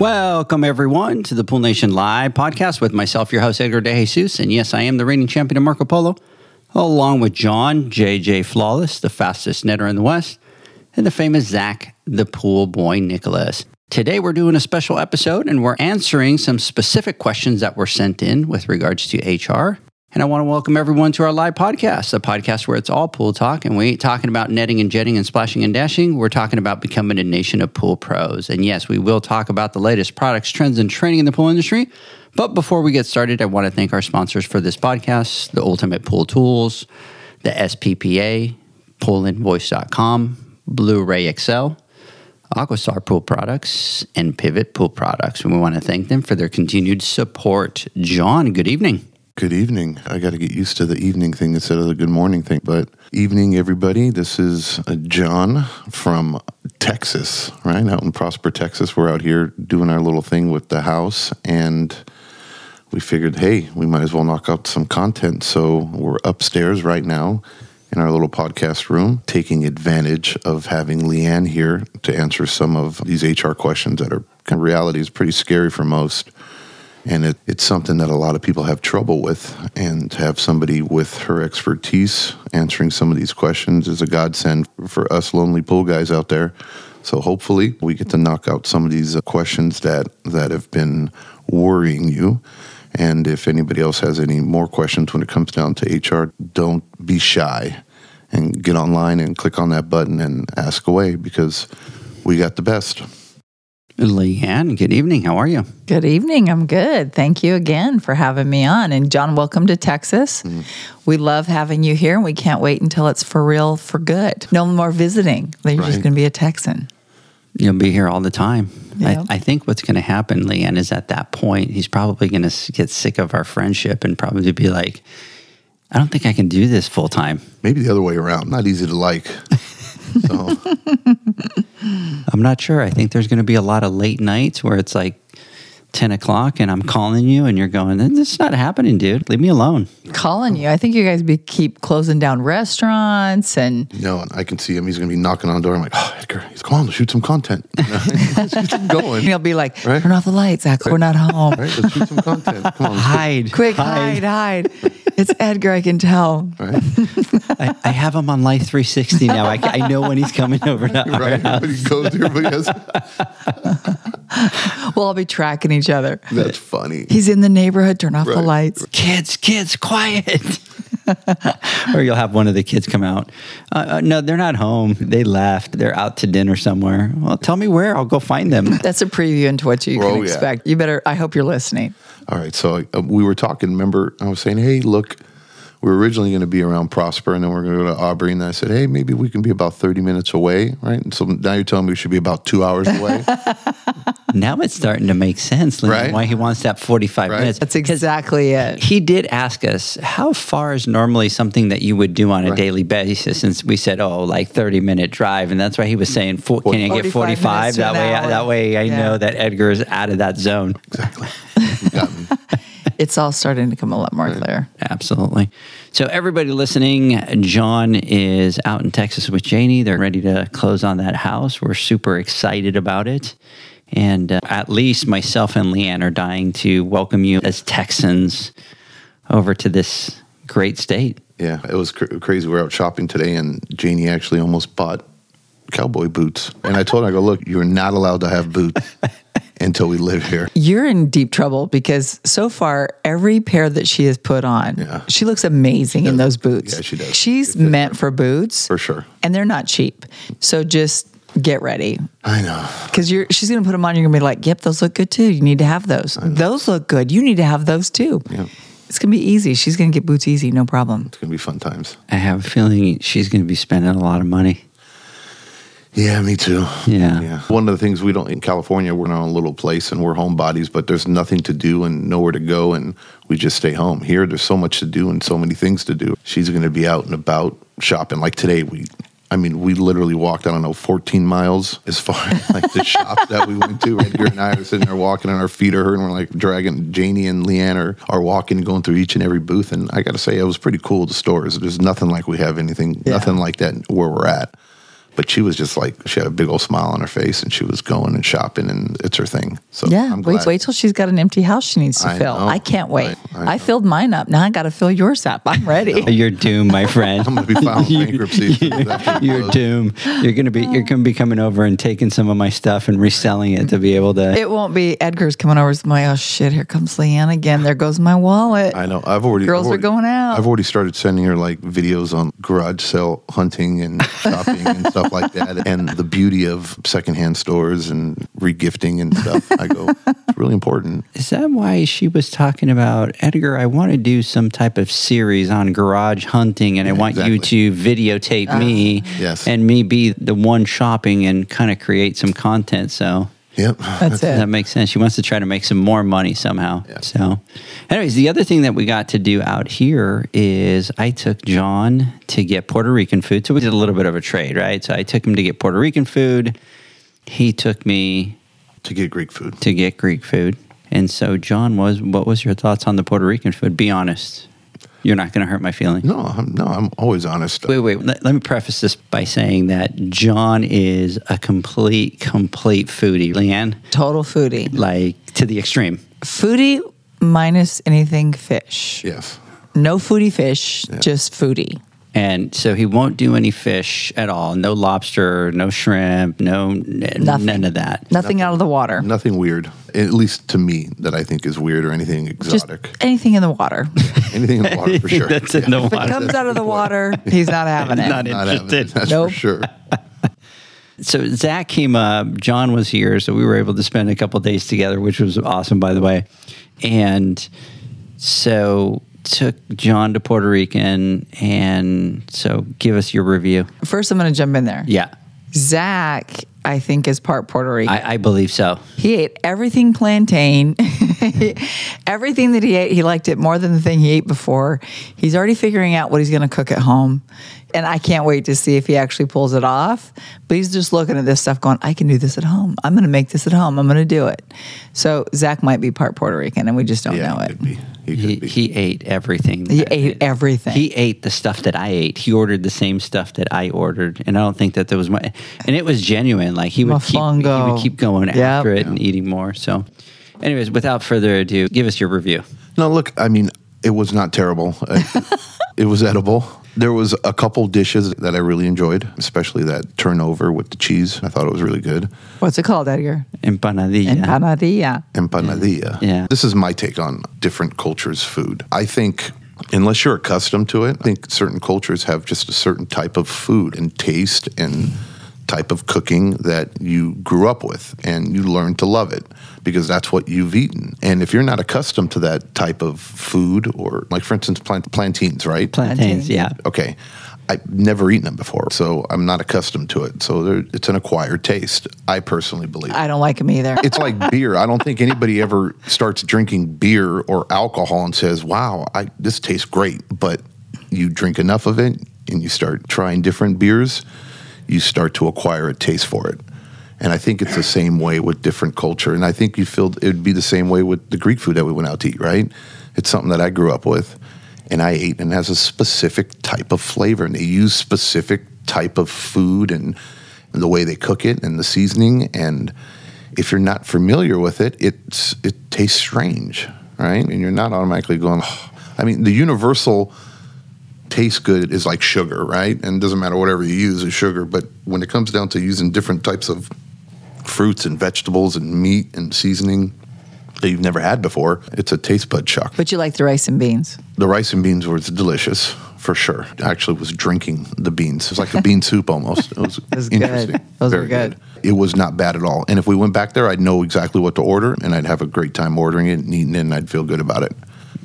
Welcome, everyone, to the Pool Nation Live podcast with myself, your host, Edgar De Jesus. And yes, I am the reigning champion of Marco Polo, along with John, JJ Flawless, the fastest netter in the West, and the famous Zach, the pool boy Nicholas. Today, we're doing a special episode and we're answering some specific questions that were sent in with regards to HR and I want to welcome everyone to our live podcast, a podcast where it's all pool talk. And we ain't talking about netting and jetting and splashing and dashing. We're talking about becoming a nation of pool pros. And yes, we will talk about the latest products, trends, and training in the pool industry. But before we get started, I want to thank our sponsors for this podcast the Ultimate Pool Tools, the SPPA, poolinvoice.com, Blu ray XL. Aquastar Pool Products and Pivot Pool Products. And we want to thank them for their continued support. John, good evening. Good evening. I got to get used to the evening thing instead of the good morning thing. But evening, everybody. This is uh, John from Texas, right out in Prosper, Texas. We're out here doing our little thing with the house, and we figured, hey, we might as well knock out some content. So we're upstairs right now in our little podcast room, taking advantage of having Leanne here to answer some of these HR questions that are reality is pretty scary for most and it, it's something that a lot of people have trouble with. And to have somebody with her expertise answering some of these questions is a godsend for us lonely pool guys out there. So hopefully we get to knock out some of these uh, questions that that have been worrying you. And if anybody else has any more questions when it comes down to HR, don't be shy and get online and click on that button and ask away because we got the best. Leanne, good evening. How are you? Good evening. I'm good. Thank you again for having me on. And John, welcome to Texas. Mm. We love having you here, and we can't wait until it's for real, for good. No more visiting. You're right. just going to be a Texan. You'll be here all the time. Yep. I, I, think what's going to happen, Leanne, is at that point, he's probably going to get sick of our friendship and probably be like, I don't think I can do this full time. Maybe the other way around. Not easy to like. So. I'm not sure. I think there's going to be a lot of late nights where it's like 10 o'clock and I'm calling you and you're going, this is not happening, dude. Leave me alone. Calling you. I think you guys be keep closing down restaurants and. No, I can see him. He's going to be knocking on the door. I'm like, oh, Edgar, he's calling to shoot some content. let's going. And he'll be like, right? turn off the lights, Zach. Right. We're not home. Right, let's shoot some content. Come on. Hide. Quick, hide, hide. hide. It's Edgar, I can tell. Right. I, I, have him on Life 360 now. I, I know when he's coming over to our right. house. Everybody goes, everybody has. we'll be tracking each other. That's funny. He's in the neighborhood. Turn off right. the lights. Kids, kids, quiet. or you'll have one of the kids come out. Uh, uh, no, they're not home. They left. They're out to dinner somewhere. Well, tell me where. I'll go find them. That's a preview into what you can expect. Yeah. You better. I hope you're listening. All right. So uh, we were talking. Remember, I was saying, hey, look we were originally going to be around Prosper, and then we are going to go to Aubrey. And I said, hey, maybe we can be about 30 minutes away, right? And so now you're telling me we should be about two hours away. now it's starting to make sense, right? Why he wants that 45 right? minutes. That's exactly it. He did ask us, how far is normally something that you would do on a right. daily basis? Since we said, oh, like 30 minute drive. And that's why he was saying, can I get 45? That way, that way I yeah. know that Edgar is out of that zone. Exactly. it's all starting to come a lot more clear. Absolutely. So, everybody listening, John is out in Texas with Janie. They're ready to close on that house. We're super excited about it. And uh, at least myself and Leanne are dying to welcome you as Texans over to this great state. Yeah, it was cr- crazy. We are out shopping today, and Janie actually almost bought cowboy boots. And I told her, I go, look, you're not allowed to have boots. until we live here. You're in deep trouble because so far, every pair that she has put on, yeah. she looks amazing in those boots. Yeah, she does. She's meant for boots. For sure. And they're not cheap. So just get ready I know. because you're she's gonna put them on. You're gonna be like, "Yep, those look good too. You need to have those. Those look good. You need to have those too." Yep. It's gonna be easy. She's gonna get boots easy, no problem. It's gonna be fun times. I have a feeling she's going to be spending a lot of money. Yeah, me too. Yeah. Yeah. One of the things we don't in California, we're in our own little place and we're homebodies, but there's nothing to do and nowhere to go, and we just stay home. Here, there's so much to do and so many things to do. She's going to be out and about shopping. Like today, we. I mean, we literally walked, I don't know, 14 miles as far as like the shop that we went to. Edgar and I are sitting there walking, and our feet are hurting. We're like dragging Janie and Leanne are, are walking, and going through each and every booth. And I got to say, it was pretty cool. The stores, there's nothing like we have anything, Yeah. nothing like that where we're at. But she was just like she had a big old smile on her face, and she was going and shopping, and it's her thing. So Yeah, I'm wait, glad. wait till she's got an empty house she needs to I fill. know. I can't wait. I- I, I filled mine up. Now I got to fill yours up. I'm ready. You're doomed, my friend. I'm going to be filing bankruptcy. You're doomed. You're gonna be you're gonna be coming over and taking some of my stuff and reselling it to be able to. It won't be Edgar's coming over. It's my oh shit. Here comes Leanne again. There goes my wallet. I know. I've already Girls I've are going out. I've already started sending her like videos on garage sale hunting and shopping and stuff like that, and the beauty of secondhand stores and regifting and stuff. I go, it's really important. Is that why she was talking about Edgar? I want to do some type of series on garage hunting, and I want you to videotape me, Yes. and me be the one shopping and kind of create some content. So Yep. That's it. that makes sense. She wants to try to make some more money somehow. Yeah. So, anyways, the other thing that we got to do out here is I took John to get Puerto Rican food. So we did a little bit of a trade, right? So I took him to get Puerto Rican food. He took me to get Greek food. to get Greek food. And so, John, was what was your thoughts on the Puerto Rican food? Be honest. You're not going to hurt my feelings. No, I'm, no, I'm always honest. Wait, wait. Let, let me preface this by saying that John is a complete, complete foodie. Leanne, Total foodie. like to the extreme. Foodie minus anything fish. Yes. No foodie fish, just foodie. And so he won't do any fish at all. No lobster, no shrimp, no Nothing. none of that. Nothing out of the water. Nothing weird, at least to me, that I think is weird or anything Just exotic. anything in the water. anything in the water for sure. That's in the if water. Comes out of the water, he's not having it. Not Not having it, interested. that's Nope. for sure. So Zach came up. John was here, so we were able to spend a couple days together, which was awesome, by the way. And so took John to Puerto Rican, and so give us your review. First, I'm going to jump in there. Yeah, Zach, I think, is part Puerto Rican. I, I believe so. He ate everything plantain. everything that he ate, he liked it more than the thing he ate before. He's already figuring out what he's going to cook at home. And I can't wait to see if he actually pulls it off. But he's just looking at this stuff going, I can do this at home. I'm going to make this at home. I'm going to do it. So Zach might be part Puerto Rican and we just don't yeah, know he it. He He, he ate everything. He ate everything. He ate the stuff that I ate. He ordered the same stuff that I ordered, and I don't think that there was much. And it was genuine. Like he would keep, he would keep going Yep. after it and eating more. So, anyways, without further ado, give us your review. No, look, I mean, it was not terrible. It was edible. There was a couple dishes that I really enjoyed, especially that turnover with the cheese. I thought it was really good. What's it called, Edgar? Empanadilla. Empanadilla. Empanadilla. Yeah. This is my take on different cultures' food. I think unless you're accustomed to it, I think certain cultures have just a certain type of food and taste and type of cooking that you grew up with and you learn to love it because that's what you've eaten. And if you're not accustomed to that type of food or like for instance plant- plantains, right? Plantains, yeah. okay. I've never eaten them before, so I'm not accustomed to it. So it's an acquired taste. I personally believe I don't like them either. it's like beer. I don't think anybody ever starts drinking beer or alcohol and says, "Wow, I, this tastes great." But you drink enough of it, and you start trying different beers, you start to acquire a taste for it. And I think it's the same way with different culture. And I think you feel it would be the same way with the Greek food that we went out to eat. Right? It's something that I grew up with, and I ate, and has a specific type of flavor, and they use specific type of food and the way they cook it and the seasoning and if you're not familiar with it it's it tastes strange right and you're not automatically going "Oh." i mean the universal taste good is like sugar right and it doesn't matter whatever you use is sugar but when it comes down to using different types of fruits and vegetables and meat and seasoning that you've never had before it's a taste bud shock but you like the rice and beans. the rice and beans was delicious for sure. I actually was drinking the beans. It was like a bean soup almost. It was, was good. interesting. Those were Very good. It was not bad at all. And if we went back there, I'd know exactly what to order, and I'd have a great time ordering it and eating it, and I'd feel good about it.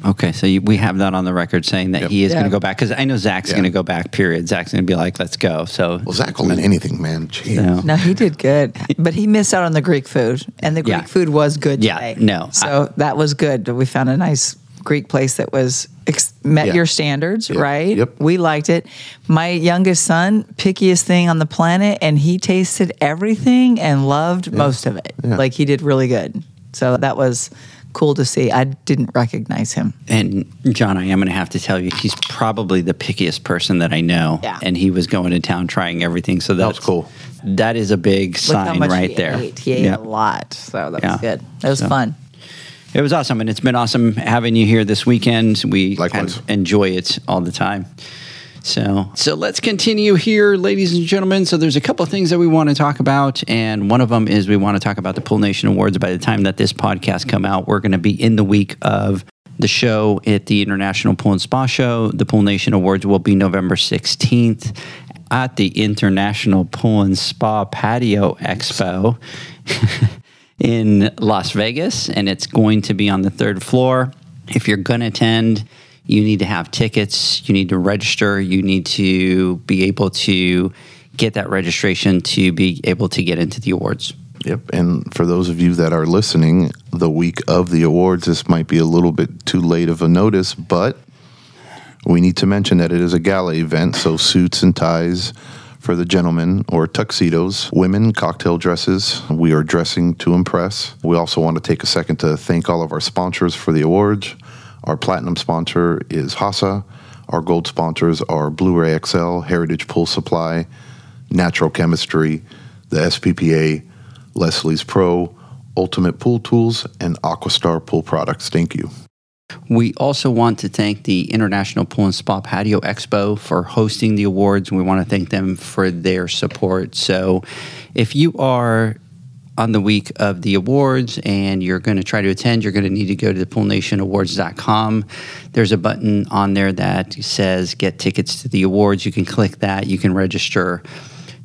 Okay, so you, we have that on the record saying that Yep. he is Yeah. going to go back because I know Zach's Yeah. going to go back. Period. Zach's going to be like, "Let's go." So, Well, Zach will eat anything, man. Jeez. No. No, he did good, but he missed out on the Greek food, and the Greek Yeah. food was good. Yeah, today. no, so that was good. We found a nice Greek place that was ex- met Yeah. your standards, Yep. right? Yep. We liked it. My youngest son, pickiest thing on the planet, and he tasted everything and loved most of it. Yeah. Like he did really good. So that was cool to see. I didn't recognize him. and John, I am going to have to tell you, he's probably the pickiest person that I know. Yeah. And he was going to town trying everything. So that's was cool. That is a big Look how sign much right he there. ate. He ate Yeah. a lot, so that Yeah. was good. That was So- fun. It was awesome, and it's been awesome having you here this weekend. We kind Likewise. of enjoy it all the time. So, so let's continue here, ladies and gentlemen. So, there's a couple of things that we want to talk about, and one of them is we want to talk about the Pool Nation Awards. By the time that this podcast come out, we're going to be in the week of the show at the International Pool and Spa Show. The Pool Nation Awards will be November 16th at the International Pool and Spa Patio Expo in Las Vegas, and it's going to be on the third floor. If you're going to attend, you need to have tickets, you need to register, you need to be able to get that registration to be able to get into the awards. Yep. And for those of you that are listening, the week of the awards, this might be a little bit too late of a notice, but we need to mention that it is a gala event. So suits and ties for the gentlemen or tuxedos, women, cocktail dresses. We are dressing to impress. We also want to take a second to thank all of our sponsors for the awards. Our platinum sponsor is Hasa. Our gold sponsors are Blu ray XL, Heritage Pool Supply, Natural Chemistry, the SPPA, Leslie's Pro, Ultimate Pool Tools, and Aquastar Pool Products. Thank you. We also want to thank the International Pool and Spa Patio Expo for hosting the awards. We want to thank them for their support. So, if you are on the week of the awards and you're going to try to attend, you're going to need to go to the poolnationawards.com. There's a button on there that says get tickets to the awards. You can click that, you can register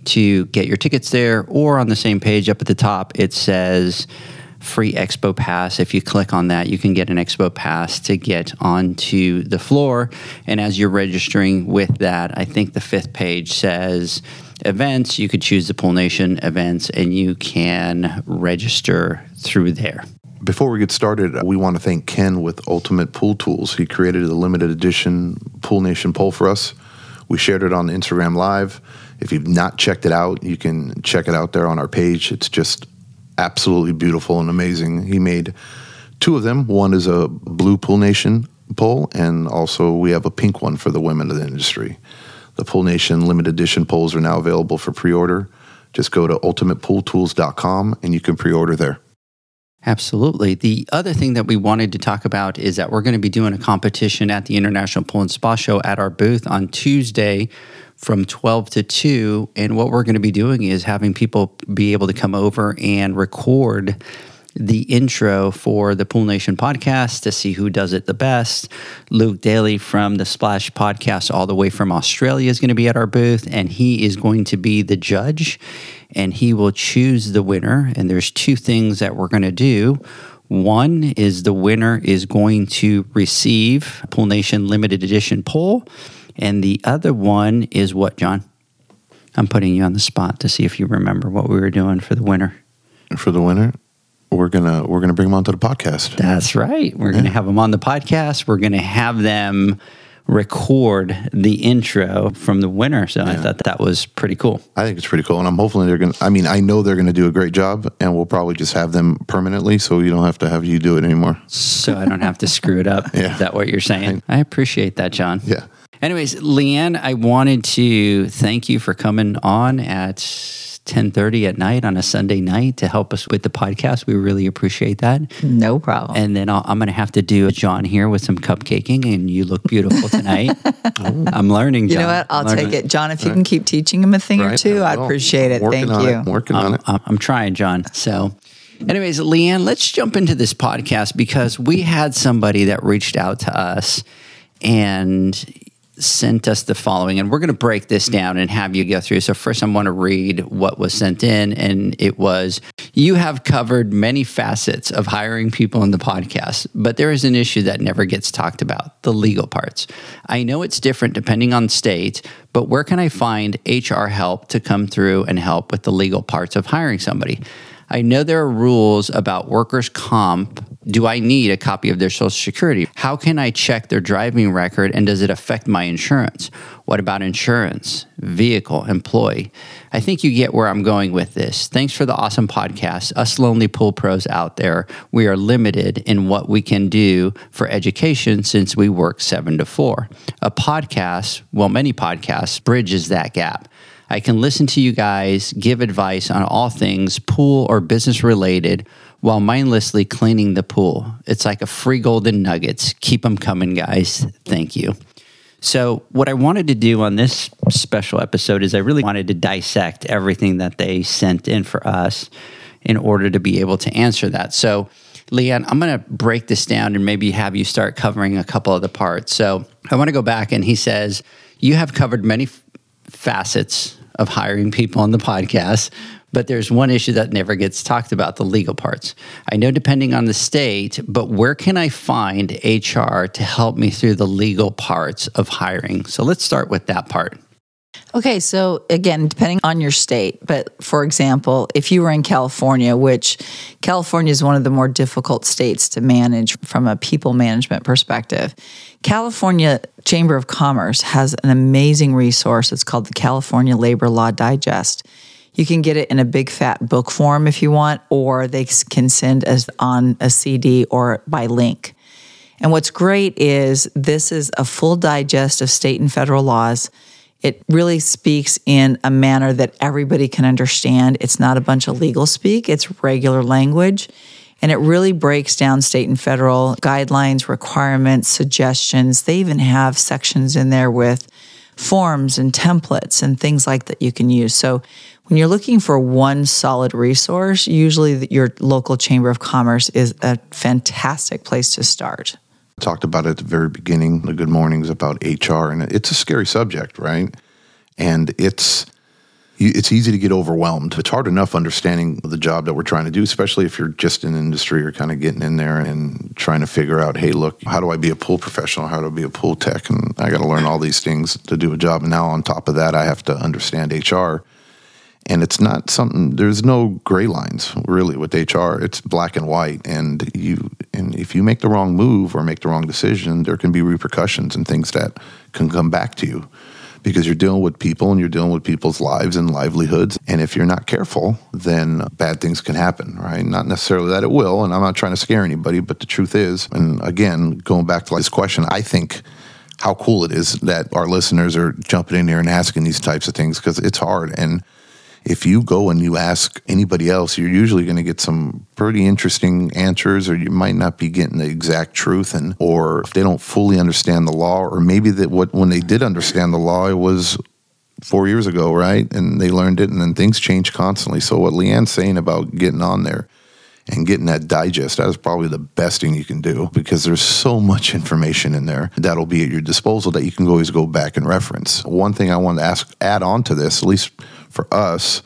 to get your tickets there, or on the same page up at the top, it says free expo pass. If you click on that, you can get an expo pass to get onto the floor. And as you're registering with that, I think the fifth page says events. You could choose the Pool Nation events and you can register through there. Before we get started, we want to thank Ken with Ultimate Pool Tools. He created a limited edition Pool Nation pole for us. We shared it on Instagram Live. If you've not checked it out, you can check it out there on our page. It's just absolutely beautiful and amazing. He made two of them. One is a blue Pool Nation pole, and also we have a pink one for the women of the industry. The Pool Nation limited edition poles are now available for pre order. Just go to ultimatepooltools.com and you can pre order there. Absolutely. The other thing that we wanted to talk about is that we're going to be doing a competition at the International Pool and Spa Show at our booth on Tuesday from 12 to 2. And what we're going to be doing is having people be able to come over and record the intro for the Pool Nation podcast to see who does it the best. Luke Daly from the Splash podcast, all the way from Australia, is going to be at our booth, and he is going to be the judge, and he will choose the winner. And there's two things that we're going to do. One is the winner is going to receive Pool Nation limited edition pole, and the other one is what, John? I'm putting you on the spot to see if you remember what we were doing for the winner. for the winner, we're gonna we're gonna bring them onto the podcast. That's right. We're going to have them on the podcast. We're going to have them record the intro from the winner. So I thought that was pretty cool. I think it's pretty cool, and I'm hopefully they're gonna. I mean, I know they're gonna do a great job, and we'll probably just have them permanently, so you don't have to have you do it anymore. So I don't have to screw it up. Yeah. Is that what you're saying? I appreciate that, John. Yeah. Anyways, Leanne, I wanted to thank you for coming on at 10:30 at night on a Sunday night to help us with the podcast. We really appreciate that. No problem. And then I'll, I'm going to have to do a John here with some cupcaking, and you look beautiful tonight. Oh. I'm learning. you know what? I'll I'm take learning. it. John, if you can keep teaching him a thing or Right. two, I'd appreciate it. Thank on you. It, working on I'm, it. I'm, I'm trying, John. So, anyways, Leanne, let's jump into this podcast because we had somebody that reached out to us and sent us the following, and we're going to break this mm-hmm. down and have you go through. So, first, I want to read what was sent in, and it was You have covered many facets of hiring people in the podcast, but there is an issue that never gets talked about the legal parts. I know it's different depending on state, but where can I find HR help to come through and help with the legal parts of hiring somebody? I know there are rules about workers' comp. Do I need a copy of their social security? How can I check their driving record and does it affect my insurance? What about insurance, vehicle, employee? I think you get where I'm going with this. Thanks for the awesome podcast. Us lonely pool pros out there, we are limited in what we can do for education since we work seven to four. A podcast, well, many podcasts, bridges that gap. I can listen to you guys give advice on all things pool or business related while mindlessly cleaning the pool. It's like a free golden nuggets. Keep them coming, guys. Thank you. So, what I wanted to do on this special episode is I really wanted to dissect everything that they sent in for us in order to be able to answer that. So, Leanne, I'm going to break this down and maybe have you start covering a couple of the parts. So, I want to go back and he says, You have covered many f- facets of hiring people on the podcast, but there's one issue that never gets talked about the legal parts. I know depending on the state, but where can I find HR to help me through the legal parts of hiring? So let's start with that part. Okay, so again, depending on your state, but for example, if you were in California, which California is one of the more difficult states to manage from a people management perspective, California Chamber of Commerce has an amazing resource. It's called the California Labor Law Digest. You can get it in a big fat book form if you want, or they can send as on a CD or by link. And what's great is this is a full digest of state and federal laws it really speaks in a manner that everybody can understand. It's not a bunch of legal speak, it's regular language. And it really breaks down state and federal guidelines, requirements, suggestions. They even have sections in there with forms and templates and things like that you can use. So when you're looking for one solid resource, usually your local chamber of commerce is a fantastic place to start talked about it at the very beginning, the good mornings about HR, and it's a scary subject, right? And it's it's easy to get overwhelmed. It's hard enough understanding the job that we're trying to do, especially if you're just in industry or kind of getting in there and trying to figure out, hey, look, how do I be a pool professional? How do I be a pool tech? And I got to learn all these things to do a job. And now on top of that, I have to understand HR and it's not something there's no gray lines really with hr it's black and white. And you and if you make the wrong move or make the wrong decision there can be repercussions and things that can come back to you because you're dealing with people and you're dealing with people's lives and livelihoods. And if you're not careful then bad things can happen right? Not necessarily that it will and i'm not trying to scare anybody but the truth is and again going back to this question i think how cool it is that our listeners are jumping in here and asking these types of things because it's hard. And if you go and you ask anybody else, you're usually going to get some pretty interesting answers, or you might not be getting the exact truth, and or if they don't fully understand the law, or maybe that what when they did understand the law, it was four years ago, right? And they learned it, and then things change constantly. So what Leanne's saying about getting on there and getting that digest, that is probably the best thing you can do because there's so much information in there that'll be at your disposal that you can always go back and reference. One thing I want to ask, add on to this, at least for us,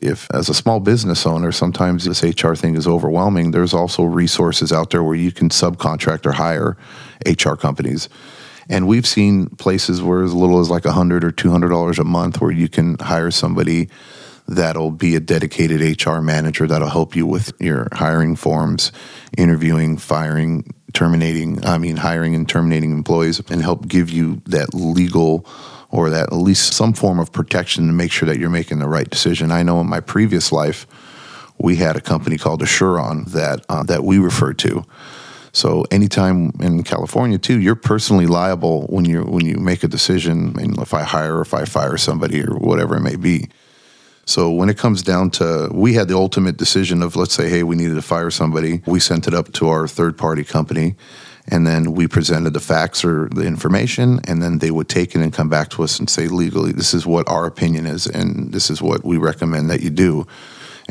if as a small business owner, sometimes this HR thing is overwhelming, there's also resources out there where you can subcontract or hire HR companies. And we've seen places where as little as like a hundred or two hundred dollars a month where you can hire somebody that'll be a dedicated HR manager that'll help you with your hiring forms, interviewing, firing, terminating, I mean hiring and terminating employees and help give you that legal or that at least some form of protection to make sure that you're making the right decision. I know in my previous life, we had a company called Assuron that uh, that we referred to. So anytime in California too, you're personally liable when you when you make a decision. Mean, if I hire or if I fire somebody or whatever it may be. So when it comes down to, we had the ultimate decision of let's say, hey, we needed to fire somebody. We sent it up to our third party company and then we presented the facts or the information and then they would take it and come back to us and say legally this is what our opinion is and this is what we recommend that you do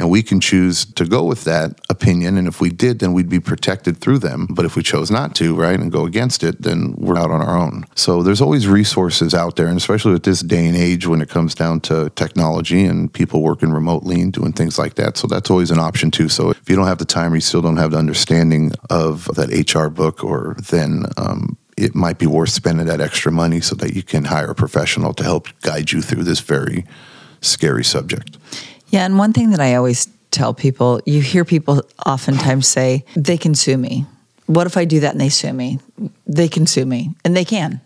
And we can choose to go with that opinion. And if we did, then we'd be protected through them. But if we chose not to, right, and go against it, then we're out on our own. So there's always resources out there, and especially with this day and age when it comes down to technology and people working remotely and doing things like that. So that's always an option too. So if you don't have the time or you still don't have the understanding of that HR book, or then um, it might be worth spending that extra money so that you can hire a professional to help guide you through this very scary subject. Yeah, and one thing that I always tell people, you hear people oftentimes say, they can sue me. What if I do that and they sue me? They can sue me, and they can.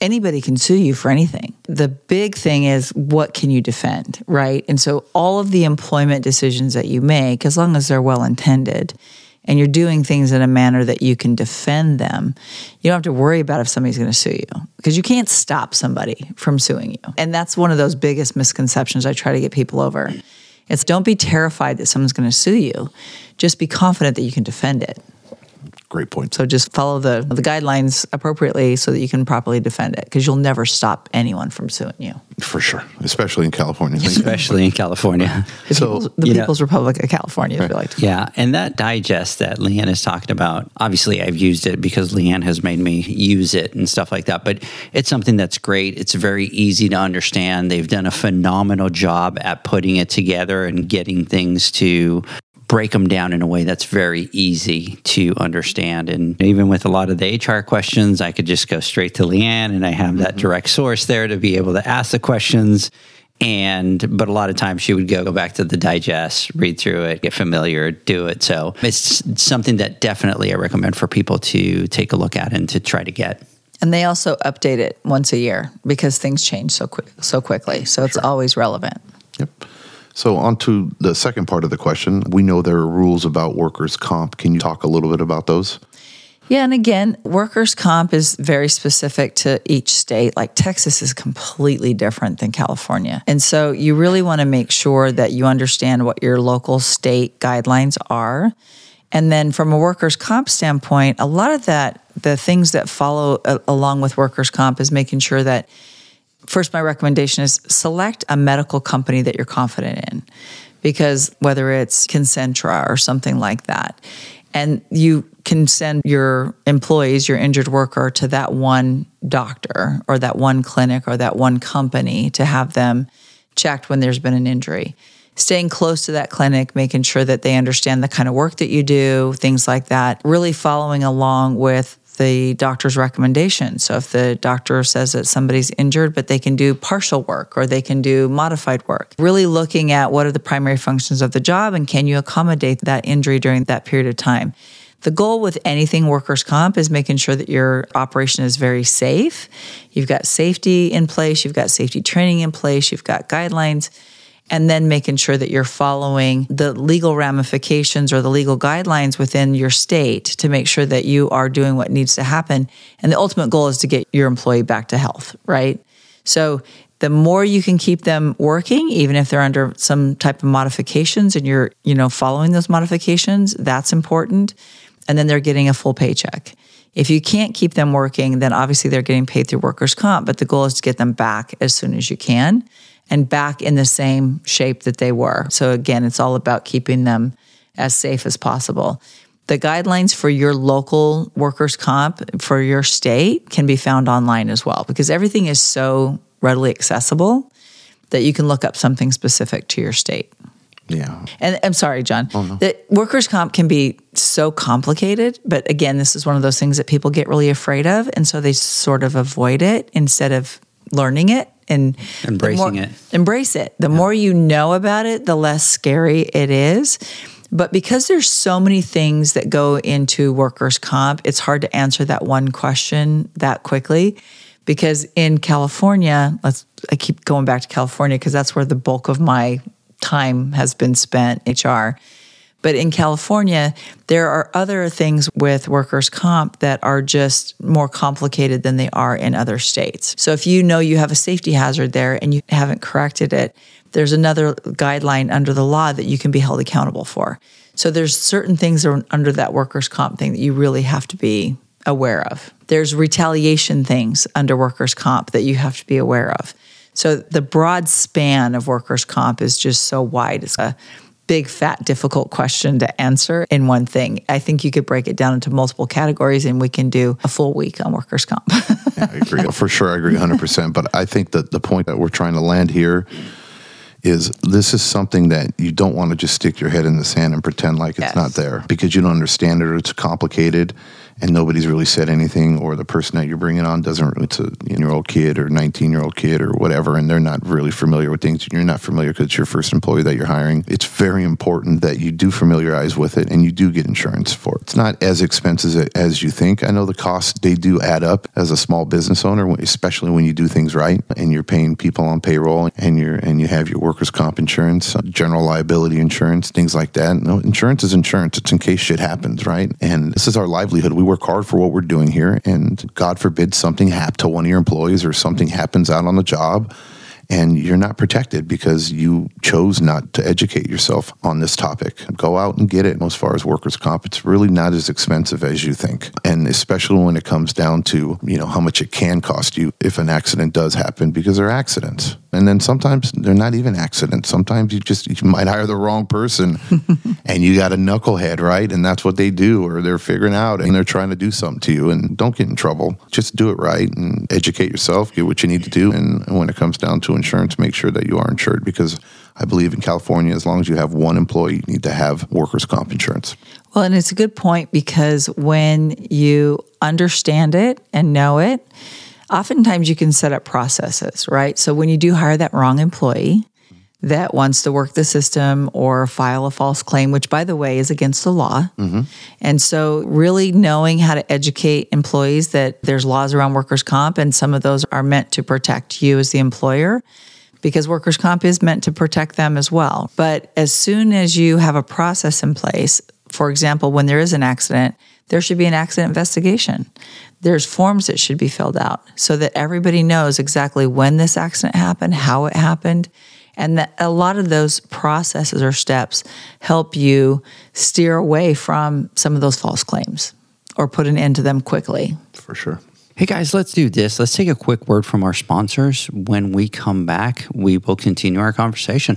Anybody can sue you for anything. The big thing is what can you defend, right? And so all of the employment decisions that you make, as long as they're well intended, and you're doing things in a manner that you can defend them, you don't have to worry about if somebody's going to sue you because you can't stop somebody from suing you. And that's one of those biggest misconceptions I try to get people over. It's don't be terrified that someone's going to sue you. Just be confident that you can defend it. Great point. So just follow the the guidelines appropriately so that you can properly defend it because you'll never stop anyone from suing you. For sure, especially in California. especially in California. The, So, People's, the you know- Republic of California, as we like Yeah, and that digest that Leanne is talking about, obviously I've used it because Leanne has made me use it and stuff like that. But it's something that's great. It's very easy to understand. They've done a phenomenal job at putting it together and getting things to break them down in a way that's very easy to understand. And even with a lot of the HR questions, I could just go straight to Leanne and I have that mm-hmm. direct source there to be able to ask the questions and but a lot of times she would go, go back to the digest read through it get familiar do it so it's something that definitely i recommend for people to take a look at and to try to get And they also update it once a year because things change so quick so quickly. So it's always relevant. Yep. So, on to the second part of the question. We know there are rules about workers' comp. Can you talk a little bit about those? Yeah, and again, workers' comp is very specific to each state. Like Texas is completely different than California. And so you really want to make sure that you understand what your local state guidelines are. And then from a workers' comp standpoint, a lot of that, the things that follow uh, along with workers' comp is making sure that first, my recommendation is select a medical company that you're confident in, because whether it's Concentra or something like that, and you can send your employees, your injured worker, to that one doctor or that one clinic or that one company to have them checked when there's been an injury. Staying close to that clinic, making sure that they understand the kind of work that you do, things like that. Really following along with the doctor's recommendation. So if the doctor says that somebody's injured, but they can do partial work or they can do modified work, really looking at what are the primary functions of the job and can you accommodate that injury during that period of time. The goal with anything workers' comp is making sure that your operation is very safe. You've got safety in place, you've got safety training in place, you've got guidelines and then making sure that you're following the legal ramifications or the legal guidelines within your state to make sure that you are doing what needs to happen. And the ultimate goal is to get your employee back to health, right? So the more you can keep them working, even if they're under some type of modifications and you're, you know, following those modifications, that's important. And then they're getting a full paycheck. If you can't keep them working, then obviously they're getting paid through workers' comp, but the goal is to get them back as soon as you can and back in the same shape that they were. So again, it's all about keeping them as safe as possible. The guidelines for your local workers' comp for your state can be found online as well because everything is so readily accessible that you can look up something specific to your state. Yeah. And I'm sorry, John. Oh, the workers' comp can be so complicated, but again, this is one of those things that people get really afraid of, and so they sort of avoid it instead of learning it and Embracing more- it. Embrace it. The more you know about it, the less scary it is. But because there's so many things that go into workers' comp, it's hard to answer that one question that quickly. Because in California, let's I keep going back to California because that's where the bulk of my time has been spent HR. But in California, there are other things with workers' comp that are just more complicated than they are in other states. So if you know you have a safety hazard there and you haven't corrected it, there's another guideline under the law that you can be held accountable for. So there's certain things under that workers' comp thing that you really have to be aware of. There's retaliation things under workers' comp that you have to be aware of. So the broad span of workers' comp is just so wide. It's a big, fat, difficult question to answer in one thing. I think you could break it down into multiple categories and we can do a full week on workers' comp. yeah, I agree. For sure, I agree 100%. But I think that the point that we're trying to land here is this is something that you don't want to just stick your head in the sand and pretend like it's yes. not there because you don't understand it or it's complicated and nobody's really said anything, or the person that you're bringing on doesn't, it's a year old kid or 19 year old kid or whatever, and they're not really familiar with things, and you're not familiar because it's your first employee that you're hiring. It's very important that you do familiarize with it and you do get insurance for it. It's not as expensive as you think. I know the costs, they do add up as a small business owner, especially when you do things right and you're paying people on payroll and you're, and you have your workers' comp insurance, uh, general liability insurance, things like that. No, insurance is insurance. It's in case shit happens, right? And this is our livelihood. We work hard for what we're doing here. And God forbid something happen to one of your employees or something happens out on the job and you're not protected because you chose not to educate yourself on this topic. Go out and get it. As far as workers' comp, it's really not as expensive as you think. And especially when it comes down to, you know, how much it can cost you if an accident does happen because they're accidents. And then sometimes they're not even accidents. Sometimes you just you might hire the wrong person and you got a knucklehead, right? And that's what they do, or they're figuring out and they're trying to do something to you. And don't get in trouble. Just do it right and educate yourself, get what you need to do. And when it comes down to insurance, make sure that you are insured because I believe in California, as long as you have one employee, you need to have workers' comp insurance. Well, and it's a good point because when you understand it and know it, oftentimes you can set up processes, right? So when you do hire that wrong employee, that wants to work the system or file a false claim, which, by the way, is against the law. Mm-hmm. And so, really knowing how to educate employees that there's laws around workers' comp, and some of those are meant to protect you as the employer because workers' comp is meant to protect them as well. But as soon as you have a process in place, for example, when there is an accident, there should be an accident investigation. There's forms that should be filled out so that everybody knows exactly when this accident happened, how it happened, and that a lot of those processes or steps help you steer away from some of those false claims or put an end to them quickly. For sure. Hey guys, let's do this. Let's take a quick word from our sponsors. When we come back, we will continue our conversation.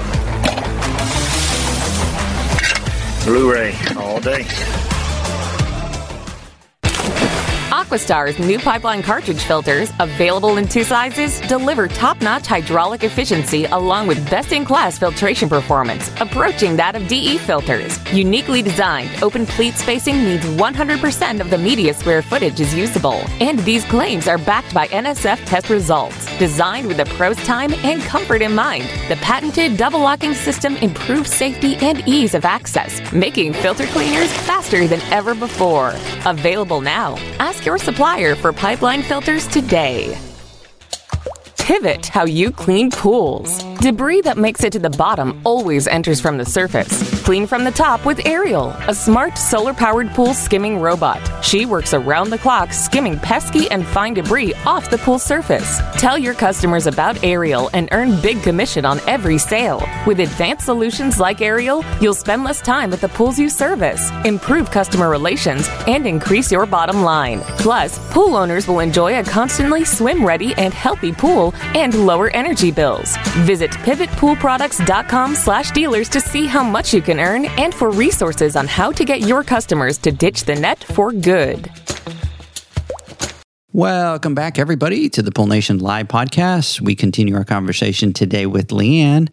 Blu ray all day. Aquastar's new pipeline cartridge filters, available in two sizes, deliver top notch hydraulic efficiency along with best in class filtration performance, approaching that of DE filters. Uniquely designed, open pleat spacing means 100% of the media square footage is usable. And these claims are backed by NSF test results. Designed with the pro's time and comfort in mind, the patented double locking system improves safety and ease of access, making filter cleaners faster than ever before. Available now. Ask your supplier for pipeline filters today. Pivot how you clean pools. Debris that makes it to the bottom always enters from the surface. Clean from the top with Ariel, a smart solar powered pool skimming robot. She works around the clock skimming pesky and fine debris off the pool surface. Tell your customers about Ariel and earn big commission on every sale. With advanced solutions like Ariel, you'll spend less time at the pools you service, improve customer relations, and increase your bottom line. Plus, pool owners will enjoy a constantly swim ready and healthy pool and lower energy bills. Visit pivotpoolproducts.com slash dealers to see how much you can earn and for resources on how to get your customers to ditch the net for good. Welcome back, everybody, to the Pool Nation Live podcast. We continue our conversation today with Leanne,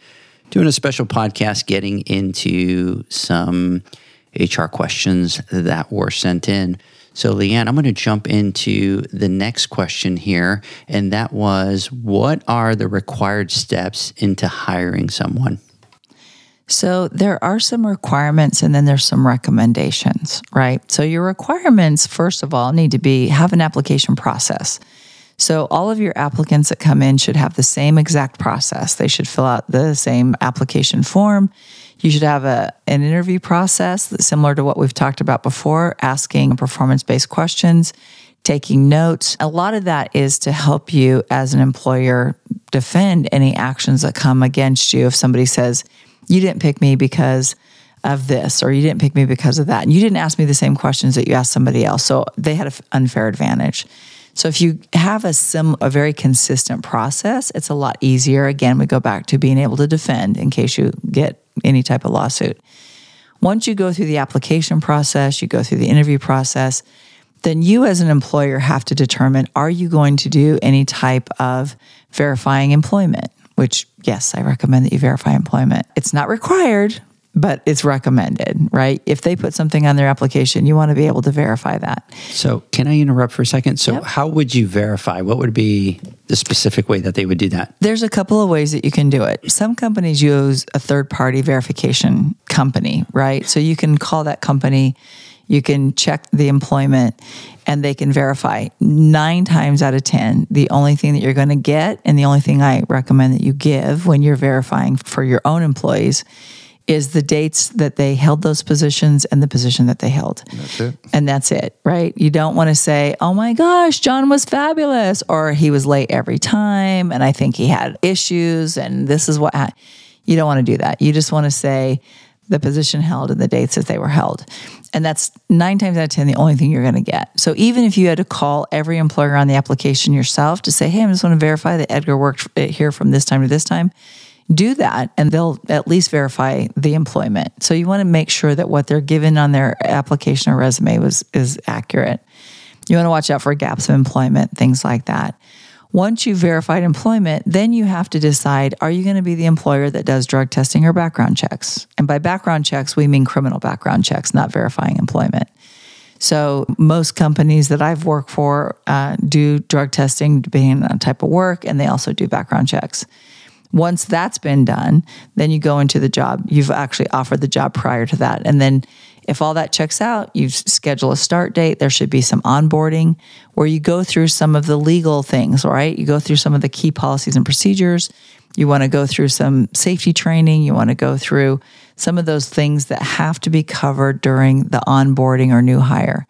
doing a special podcast getting into some HR questions that were sent in. So, Leanne, I'm going to jump into the next question here, and that was what are the required steps into hiring someone? So there are some requirements and then there's some recommendations, right? So your requirements, first of all, need to be have an application process. So all of your applicants that come in should have the same exact process. They should fill out the same application form. You should have a, an interview process that's similar to what we've talked about before, asking performance based questions, taking notes. A lot of that is to help you as an employer defend any actions that come against you. If somebody says, you didn't pick me because of this, or you didn't pick me because of that. And you didn't ask me the same questions that you asked somebody else. So they had an unfair advantage. So if you have a sim a very consistent process, it's a lot easier. Again, we go back to being able to defend in case you get any type of lawsuit. Once you go through the application process, you go through the interview process, then you as an employer have to determine are you going to do any type of verifying employment? which, yes, I recommend that you verify employment. It's not required, but it's recommended, right? If they put something on their application, you want to be able to verify that. So, can I interrupt for a second? So, yep. how would you verify? What would be the specific way that they would do that? There's a couple of ways that you can do it. Some companies use a third party verification company, right? So, you can call that company you can check the employment and they can verify. Nine times out of 10, the only thing that you're going to get, and the only thing I recommend that you give when you're verifying for your own employees, is the dates that they held those positions and the position that they held. That's it. And that's it, right? You don't want to say, oh my gosh, John was fabulous, or he was late every time, and I think he had issues, and this is what. Ha-. You don't want to do that. You just want to say the position held and the dates that they were held. And that's nine times out of 10, the only thing you're going to get. So even if you had to call every employer on the application yourself to say, hey, I just want to verify that Edgar worked eh, here from this time to this time, do that and they'll at least verify the employment. So you want to make sure that what they're given on their application or resume was is accurate. You want to watch out for gaps of employment, things like that. Once you've verified employment, then you have to decide are you going to be the employer that does drug testing or background checks? And by background checks, we mean criminal background checks, not verifying employment. So, most companies that I've worked for uh, do drug testing depending on type of work, and they also do background checks. Once that's been done, then you go into the job. You've actually offered the job prior to that. And then if all that checks out, you schedule a start date. There should be some onboarding where you go through some of the legal things, right? You go through some of the key policies and procedures. You want to go through some safety training. You want to go through some of those things that have to be covered during the onboarding or new hire.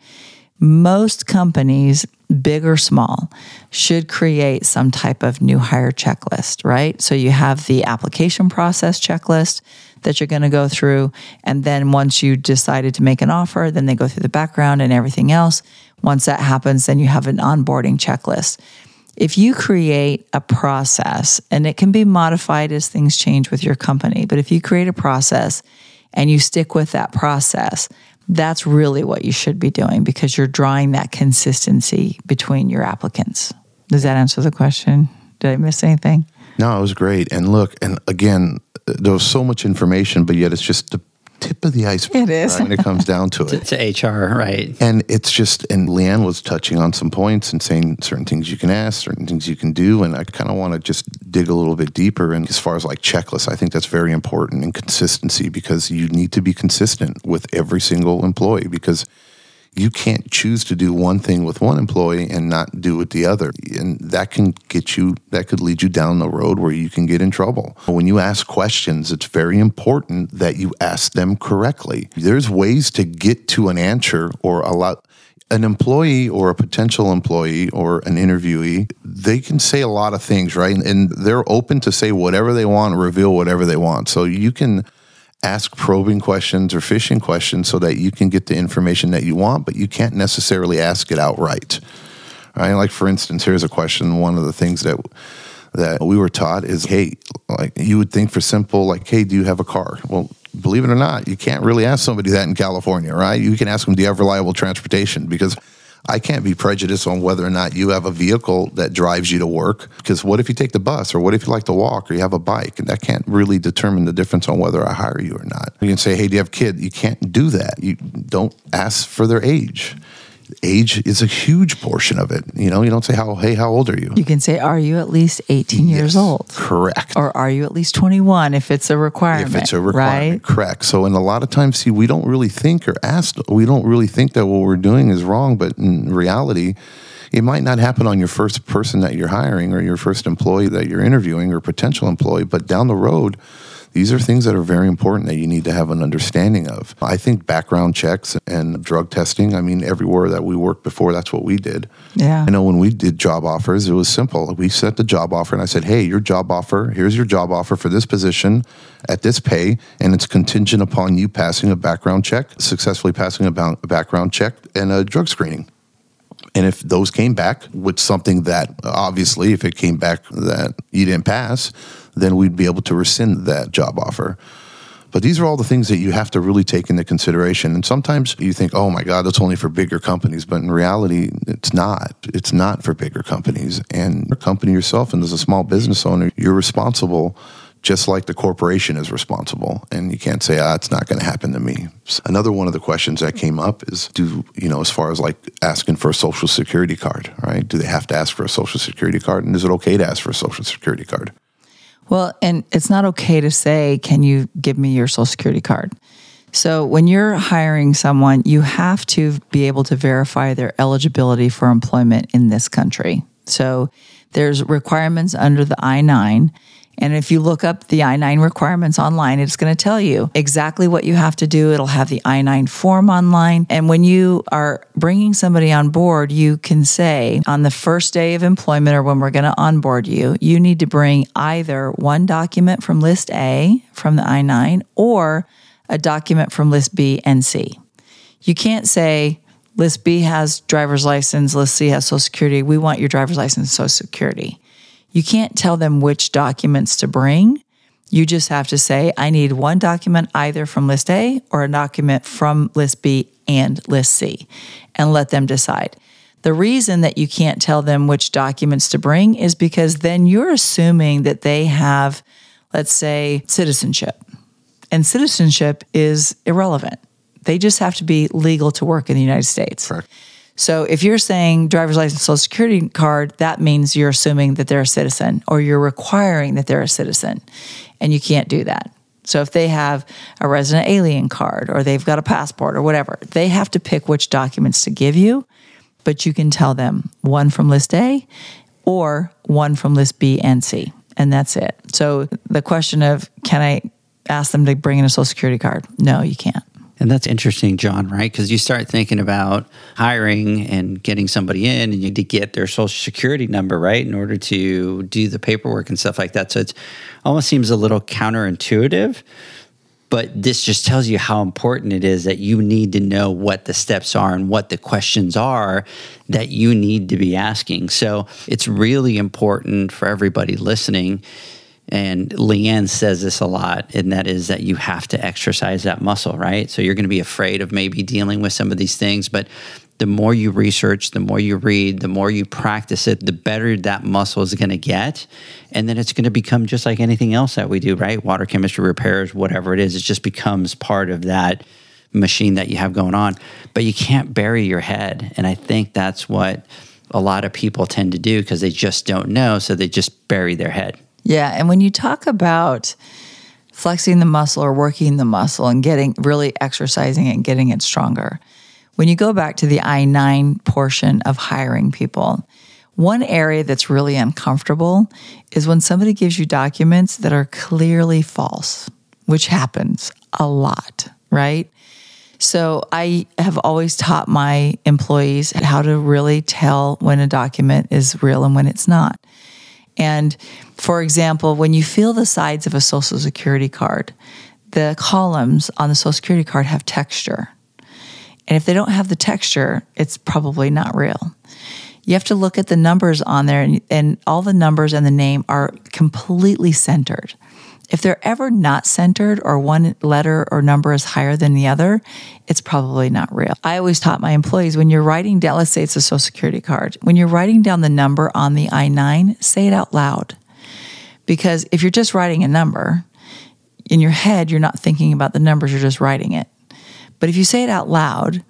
Most companies, big or small, should create some type of new hire checklist, right? So you have the application process checklist that you're going to go through. And then once you decided to make an offer, then they go through the background and everything else. Once that happens, then you have an onboarding checklist. If you create a process, and it can be modified as things change with your company, but if you create a process and you stick with that process, That's really what you should be doing because you're drawing that consistency between your applicants. Does that answer the question? Did I miss anything? No, it was great. And look, and again, there was so much information, but yet it's just the tip of the iceberg. It is. right, when it comes down to it. to HR, right? And it's just, and Leanne was touching on some points and saying certain things you can ask, certain things you can do. And I kind of want to just dig a little bit deeper. And as far as like checklists, I think that's very important and consistency because you need to be consistent with every single employee because you can't choose to do one thing with one employee and not do it the other. And that can get you, that could lead you down the road where you can get in trouble. When you ask questions, it's very important that you ask them correctly. There's ways to get to an answer or a lot. An employee or a potential employee or an interviewee, they can say a lot of things, right? And they're open to say whatever they want, reveal whatever they want. So you can ask probing questions or fishing questions so that you can get the information that you want, but you can't necessarily ask it outright. Right? Like for instance, here's a question. One of the things that that we were taught is, hey, like you would think for simple, like, hey, do you have a car? Well, believe it or not, you can't really ask somebody that in California, right? You can ask them, do you have reliable transportation? Because I can't be prejudiced on whether or not you have a vehicle that drives you to work. Because what if you take the bus, or what if you like to walk, or you have a bike, and that can't really determine the difference on whether I hire you or not. You can say, "Hey, do you have a kid?" You can't do that. You don't ask for their age age is a huge portion of it. You know, you don't say how hey, how old are you? You can say, are you at least 18 years old? Correct. Or are you at least 21 if it's a requirement? if it's a requirement, Right? correct. So, and a lot of times, see, we don't really think or ask, we don't really think that what we're doing is wrong, but in reality, it might not happen on your first person that you're hiring or your first employee that you're interviewing or potential employee, but down the road, these are things that are very important that you need to have an understanding of. I think background checks and drug testing, I mean, everywhere that we worked before, that's what we did. Yeah. I know when we did job offers, it was simple. We sent the job offer and I said, hey, your job offer, here's your job offer for this position at this pay, and it's contingent upon you passing a background check, successfully passing a ba- background check and a drug screening. And if those came back with something that obviously, if it came back that you didn't pass, then we'd be able to rescind that job offer. But these are all the things that you have to really take into consideration. And sometimes you think, oh my God, that's only for bigger companies. But in reality, it's not. It's not for bigger companies. And your company yourself, and as a small business owner, you're responsible just like the corporation is responsible. And you can't say, ah, it's not going to happen to me. Another one of the questions that came up is do, you know, as far as like asking for a social security card, right? Do they have to ask for a social security card? And is it okay to ask for a social security card? Well, and it's not okay to say, can you give me your social security card? So when you're hiring someone, you have to be able to verify their eligibility for employment in this country. So there's requirements under the I 9. And if you look up the I 9 requirements online, it's going to tell you exactly what you have to do. It'll have the I 9 form online. And when you are bringing somebody on board, you can say on the first day of employment or when we're going to onboard you, you need to bring either one document from list A from the I 9 or a document from list B and C. You can't say, List B has driver's license, list C has social security. We want your driver's license social security. You can't tell them which documents to bring. You just have to say, I need one document either from list A or a document from list B and list C, and let them decide. The reason that you can't tell them which documents to bring is because then you're assuming that they have, let's say, citizenship. And citizenship is irrelevant. They just have to be legal to work in the United States. Correct. So if you're saying driver's license, social security card, that means you're assuming that they're a citizen or you're requiring that they're a citizen. And you can't do that. So if they have a resident alien card or they've got a passport or whatever, they have to pick which documents to give you, but you can tell them one from list A or one from list B and C. And that's it. So the question of can I ask them to bring in a social security card? No, you can't. And that's interesting, John, right? Because you start thinking about hiring and getting somebody in, and you need to get their social security number, right, in order to do the paperwork and stuff like that. So it almost seems a little counterintuitive. But this just tells you how important it is that you need to know what the steps are and what the questions are that you need to be asking. So it's really important for everybody listening And Leanne says this a lot, and that is that you have to exercise that muscle, right? So you're going to be afraid of maybe dealing with some of these things, but the more you research, the more you read, the more you practice it, the better that muscle is going to get. And then it's going to become just like anything else that we do, right? Water chemistry repairs, whatever it is, it just becomes part of that machine that you have going on. But you can't bury your head. And I think that's what a lot of people tend to do because they just don't know. So they just bury their head. Yeah. And when you talk about flexing the muscle or working the muscle and getting really exercising it and getting it stronger, when you go back to the I 9 portion of hiring people, one area that's really uncomfortable is when somebody gives you documents that are clearly false, which happens a lot, right? So I have always taught my employees how to really tell when a document is real and when it's not. And for example, when you feel the sides of a social security card, the columns on the social security card have texture. And if they don't have the texture, it's probably not real. You have to look at the numbers on there, and, and all the numbers and the name are completely centered. If they're ever not centered or one letter or number is higher than the other, it's probably not real. I always taught my employees when you're writing down, let's say it's a social security card, when you're writing down the number on the I 9, say it out loud. Because if you're just writing a number, in your head, you're not thinking about the numbers, you're just writing it. But if you say it out loud,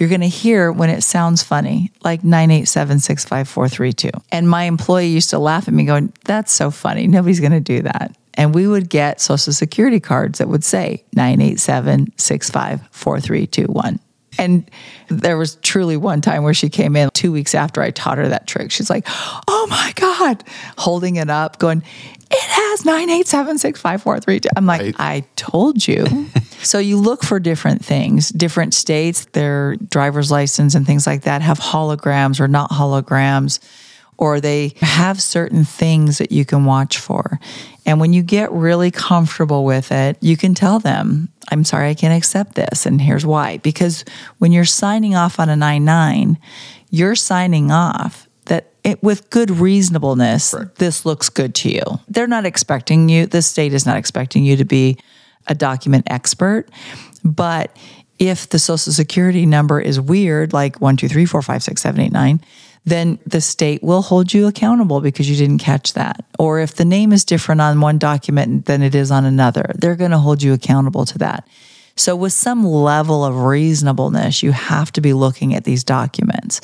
you're going to hear when it sounds funny, like 987-65432. And my employee used to laugh at me going, that's so funny. Nobody's going to do that. And we would get social security cards that would say 987-654321. And there was truly one time where she came in two weeks after I taught her that trick. She's like, oh my God, holding it up, going, it has 9876543. I'm like, right. I told you. so you look for different things, different states, their driver's license and things like that have holograms or not holograms, or they have certain things that you can watch for. And when you get really comfortable with it, you can tell them, I'm sorry, I can't accept this. And here's why. Because when you're signing off on a 9 9, you're signing off that it, with good reasonableness, right. this looks good to you. They're not expecting you, the state is not expecting you to be a document expert. But if the social security number is weird, like one, two, three, four, five, six, seven, eight, nine, then the state will hold you accountable because you didn't catch that. Or if the name is different on one document than it is on another, they're going to hold you accountable to that. So, with some level of reasonableness, you have to be looking at these documents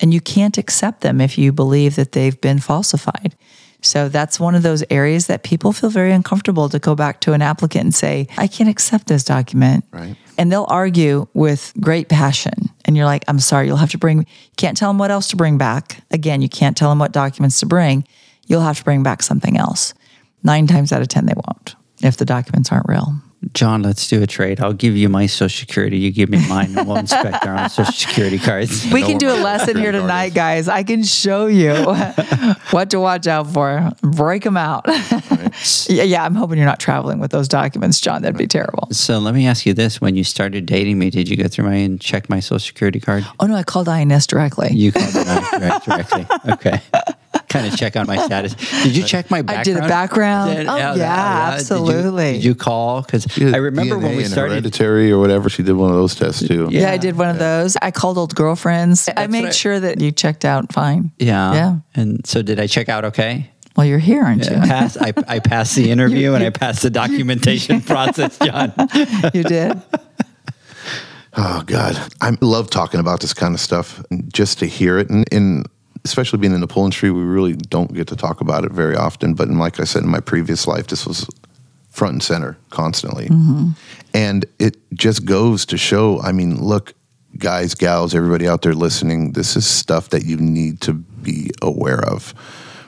and you can't accept them if you believe that they've been falsified. So, that's one of those areas that people feel very uncomfortable to go back to an applicant and say, I can't accept this document. Right. And they'll argue with great passion. And you're like, I'm sorry, you'll have to bring, you can't tell them what else to bring back. Again, you can't tell them what documents to bring. You'll have to bring back something else. Nine times out of 10, they won't if the documents aren't real. John, let's do a trade. I'll give you my social security. You give me mine, and we'll inspect our own social security cards. We can do a lesson here tonight, guys. I can show you what to watch out for. Break them out. Right. yeah, yeah, I'm hoping you're not traveling with those documents, John. That'd be terrible. So let me ask you this: When you started dating me, did you go through my and check my social security card? Oh no, I called INS directly. You called INS directly. Okay kind of check on my status. Did you check my background? I did a background. Did, oh, yeah, yeah, absolutely. Did you, did you call? Because I remember DNA when we started. Hereditary or whatever, she did one of those tests too. Yeah, yeah I did one yeah. of those. I called old girlfriends. That's I made sure that you checked out fine. Yeah. Yeah. And so did I check out okay? Well, you're here, aren't you? Pass, I, I passed the interview and I passed the documentation process, John. you did. Oh God, I love talking about this kind of stuff just to hear it. And, and especially being in the pool industry, we really don't get to talk about it very often. But like I said, in my previous life, this was front and center constantly. Mm-hmm. And it just goes to show I mean, look, guys, gals, everybody out there listening, this is stuff that you need to be aware of,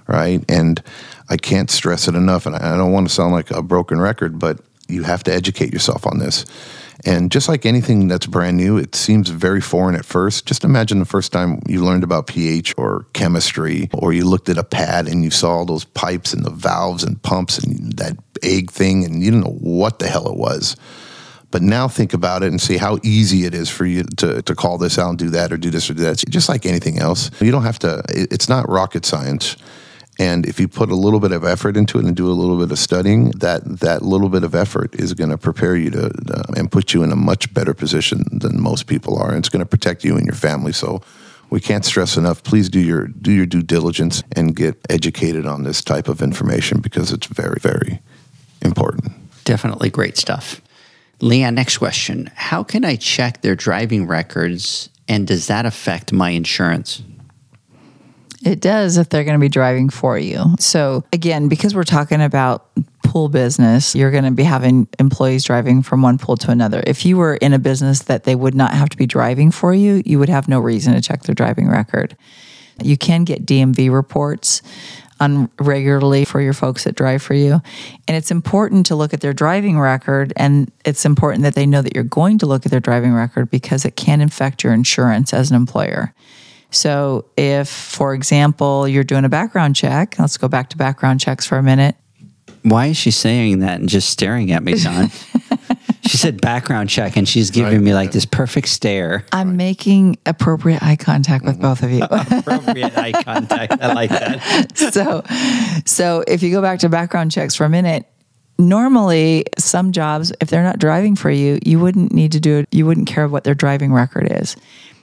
right? And I can't stress it enough. And I don't want to sound like a broken record, but you have to educate yourself on this. And just like anything that's brand new, it seems very foreign at first. Just imagine the first time you learned about pH or chemistry, or you looked at a pad and you saw all those pipes and the valves and pumps and that egg thing, and you didn't know what the hell it was. But now think about it and see how easy it is for you to, to call this out and do that or do this or do that. Just like anything else. You don't have to, it's not rocket science. And if you put a little bit of effort into it and do a little bit of studying, that that little bit of effort is going to prepare you to uh, and put you in a much better position than most people are. And it's going to protect you and your family. So we can't stress enough. Please do your do your due diligence and get educated on this type of information because it's very very important. Definitely great stuff. Leanne, next question. How can I check their driving records and does that affect my insurance? It does if they're going to be driving for you. So, again, because we're talking about pool business, you're going to be having employees driving from one pool to another. If you were in a business that they would not have to be driving for you, you would have no reason to check their driving record. You can get DMV reports on regularly for your folks that drive for you. And it's important to look at their driving record and it's important that they know that you're going to look at their driving record because it can affect your insurance as an employer. So, if, for example, you're doing a background check, let's go back to background checks for a minute. Why is she saying that and just staring at me, John? she said background check and she's giving right. me like this perfect stare. I'm right. making appropriate eye contact with both of you. appropriate eye contact. I like that. so, so if you go back to background checks for a minute, normally some jobs, if they're not driving for you, you wouldn't need to do it. You wouldn't care what their driving record is.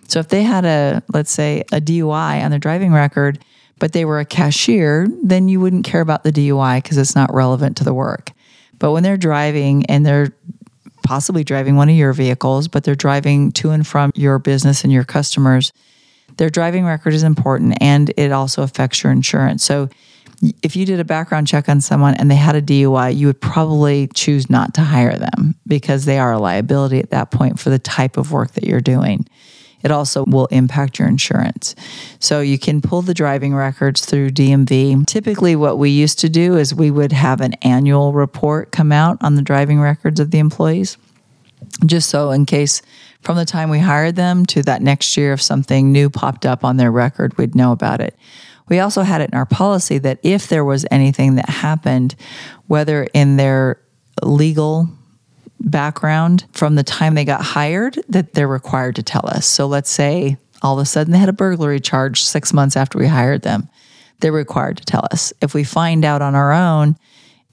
So if they had a, let's say, a DUI on their driving record, but they were a cashier, then you wouldn't care about the DUI because it's not relevant to the work. But when they're driving and they're possibly driving one of your vehicles, but they're driving to and from your business and your customers, their driving record is important and it also affects your insurance. So if you did a background check on someone and they had a DUI, you would probably choose not to hire them because they are a liability at that point for the type of work that you're doing it also will impact your insurance. So you can pull the driving records through DMV. Typically, what we used to do is we would have an annual report come out on the driving records of the employees, just so in case from the time we hired them to that next year, if something new popped up on their record, we'd know about it. We also had it in our policy that if there was anything that happened, whether in their legal background from the time they got hired that they're required to tell us. So let's say all of a sudden they had a burglary charge six months after we hired them. They're required to tell us. If we find out on our own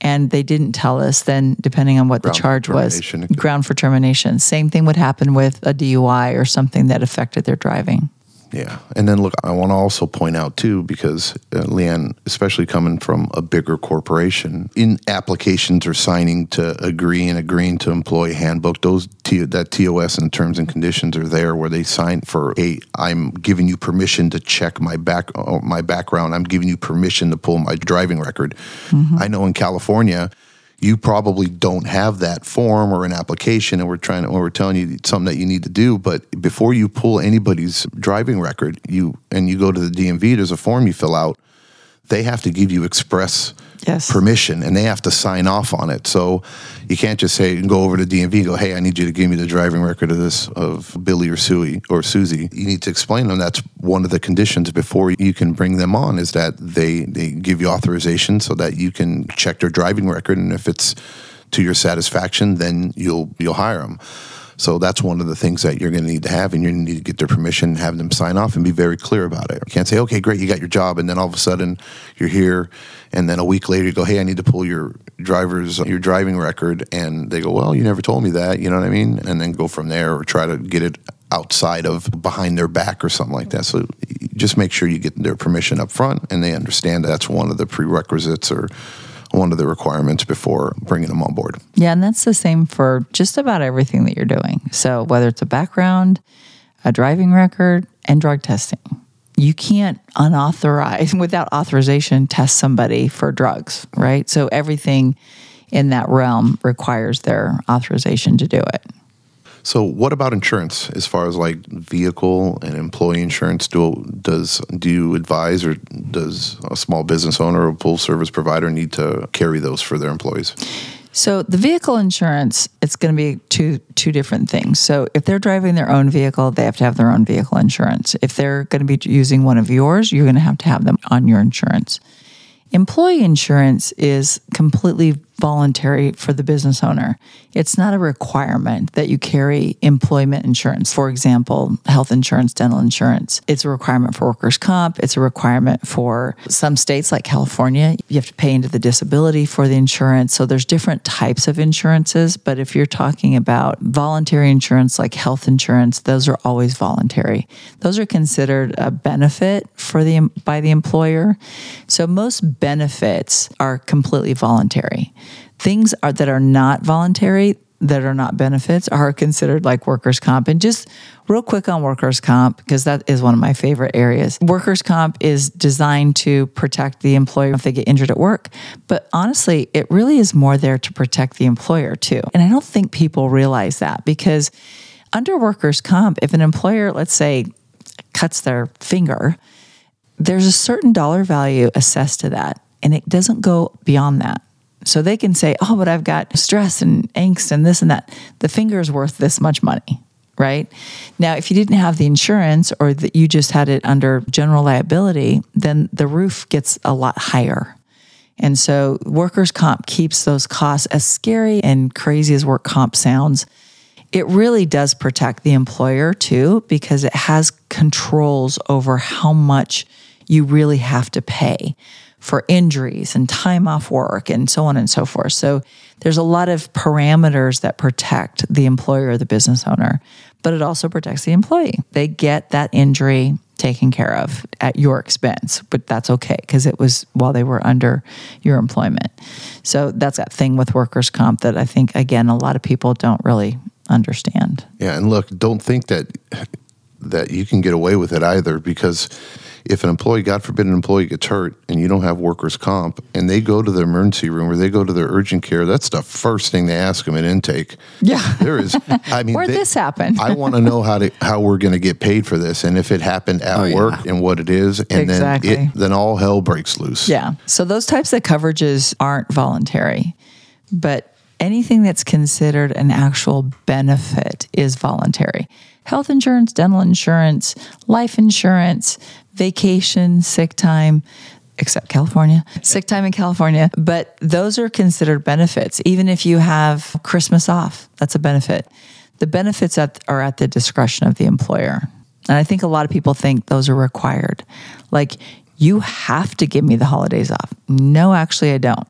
and they didn't tell us, then depending on what ground the charge was, ground for termination. Same thing would happen with a DUI or something that affected their driving. Yeah. And then look, I want to also point out too, because uh, Leanne, especially coming from a bigger corporation, in applications or signing to agree and agreeing to employee handbook, those T- that TOS and terms and conditions are there where they sign for a I'm giving you permission to check my back uh, my background. I'm giving you permission to pull my driving record. Mm-hmm. I know in California you probably don't have that form or an application and we're trying to, or we're telling you something that you need to do but before you pull anybody's driving record you and you go to the DMV there's a form you fill out they have to give you express yes. permission and they have to sign off on it. So you can't just say and go over to DMV and go, hey, I need you to give me the driving record of this of Billy or Susie or Susie. You need to explain them. That's one of the conditions before you can bring them on is that they they give you authorization so that you can check their driving record and if it's to your satisfaction, then you'll you'll hire them. So that's one of the things that you're going to need to have, and to need to get their permission, have them sign off, and be very clear about it. You can't say, "Okay, great, you got your job," and then all of a sudden you're here, and then a week later you go, "Hey, I need to pull your driver's your driving record," and they go, "Well, you never told me that," you know what I mean? And then go from there, or try to get it outside of behind their back or something like that. So just make sure you get their permission up front, and they understand that's one of the prerequisites or one of the requirements before bringing them on board. Yeah, and that's the same for just about everything that you're doing. So whether it's a background, a driving record, and drug testing. You can't unauthorized without authorization test somebody for drugs, right? So everything in that realm requires their authorization to do it. So, what about insurance? As far as like vehicle and employee insurance, do does do you advise or does a small business owner or pool service provider need to carry those for their employees? So the vehicle insurance, it's going to be two two different things. So if they're driving their own vehicle, they have to have their own vehicle insurance. If they're going to be using one of yours, you're going to have to have them on your insurance. Employee insurance is completely voluntary for the business owner. It's not a requirement that you carry employment insurance. For example, health insurance, dental insurance. It's a requirement for workers' comp. It's a requirement for some states like California. You have to pay into the disability for the insurance. So there's different types of insurances. But if you're talking about voluntary insurance like health insurance, those are always voluntary. Those are considered a benefit for the by the employer. So most benefits are completely voluntary. Things are, that are not voluntary, that are not benefits, are considered like workers' comp. And just real quick on workers' comp, because that is one of my favorite areas. Workers' comp is designed to protect the employer if they get injured at work. But honestly, it really is more there to protect the employer too. And I don't think people realize that because under workers' comp, if an employer, let's say, cuts their finger, there's a certain dollar value assessed to that, and it doesn't go beyond that. So they can say, oh, but I've got stress and angst and this and that. The finger is worth this much money, right? Now, if you didn't have the insurance or that you just had it under general liability, then the roof gets a lot higher. And so workers' comp keeps those costs as scary and crazy as work comp sounds. It really does protect the employer too, because it has controls over how much you really have to pay for injuries and time off work and so on and so forth. So there's a lot of parameters that protect the employer or the business owner, but it also protects the employee. They get that injury taken care of at your expense, but that's okay because it was while they were under your employment. So that's that thing with workers' comp that I think, again, a lot of people don't really understand. Yeah, and look, don't think that that you can get away with it either because if an employee, God forbid, an employee gets hurt and you don't have workers' comp and they go to the emergency room or they go to their urgent care, that's the first thing they ask them at intake. Yeah. There is, I mean, where'd this happen? I want to know how to, how we're going to get paid for this and if it happened at Oh, yeah. work and what it is. And Exactly. then it, then all hell breaks loose. Yeah. So those types of coverages aren't voluntary, but anything that's considered an actual benefit is voluntary. Health insurance, dental insurance, life insurance, vacation, sick time, except California, sick time in California, but those are considered benefits. Even if you have Christmas off, that's a benefit. The benefits are at the discretion of the employer. And I think a lot of people think those are required. Like, you have to give me the holidays off. No, actually, I don't.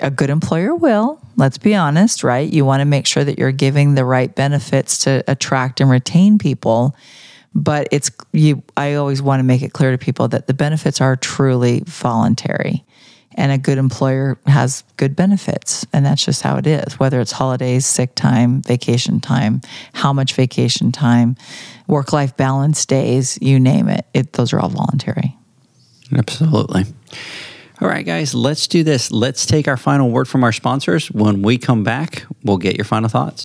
A good employer will, let's be honest, right? You want to make sure that you're giving the right benefits to attract and retain people. But it's you I always want to make it clear to people that the benefits are truly voluntary. And a good employer has good benefits. And that's just how it is, whether it's holidays, sick time, vacation time, how much vacation time, work life balance days, you name it. it. Those are all voluntary. Absolutely. All right, guys, let's do this. Let's take our final word from our sponsors. When we come back, we'll get your final thoughts.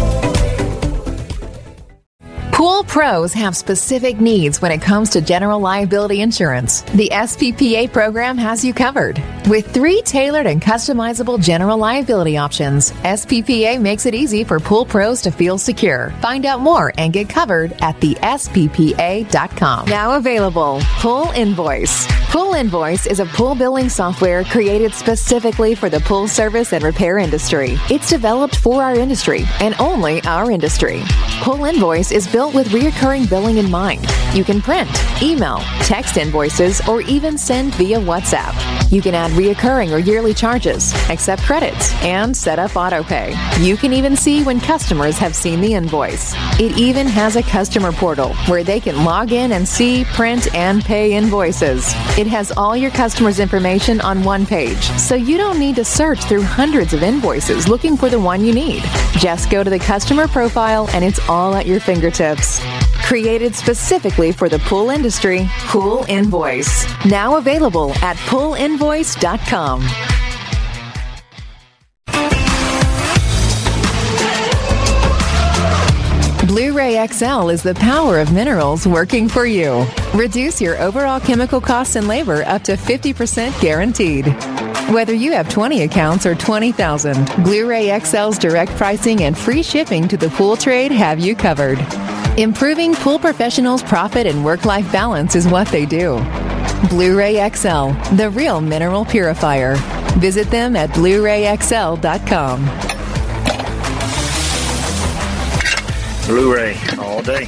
Pool pros have specific needs when it comes to general liability insurance. The SPPA program has you covered. With three tailored and customizable general liability options, SPPA makes it easy for pool pros to feel secure. Find out more and get covered at the SPPA.com. Now available, Pool Invoice. Pool Invoice is a pool billing software created specifically for the pool service and repair industry. It's developed for our industry and only our industry. Pool Invoice is built with reoccurring billing in mind. You can print, email, text invoices, or even send via WhatsApp. You can add reoccurring or yearly charges, accept credits, and set up autopay. You can even see when customers have seen the invoice. It even has a customer portal where they can log in and see, print, and pay invoices. It has all your customers' information on one page, so you don't need to search through hundreds of invoices looking for the one you need. Just go to the customer profile and it's all at your fingertips. Created specifically for the pool industry, Pool Invoice. Now available at poolinvoice.com. Blu-ray XL is the power of minerals working for you. Reduce your overall chemical costs and labor up to 50% guaranteed. Whether you have 20 accounts or 20,000, Blu ray XL's direct pricing and free shipping to the pool trade have you covered. Improving pool professionals' profit and work life balance is what they do. Blu ray XL, the real mineral purifier. Visit them at Blu rayxl.com. Blu-ray all day.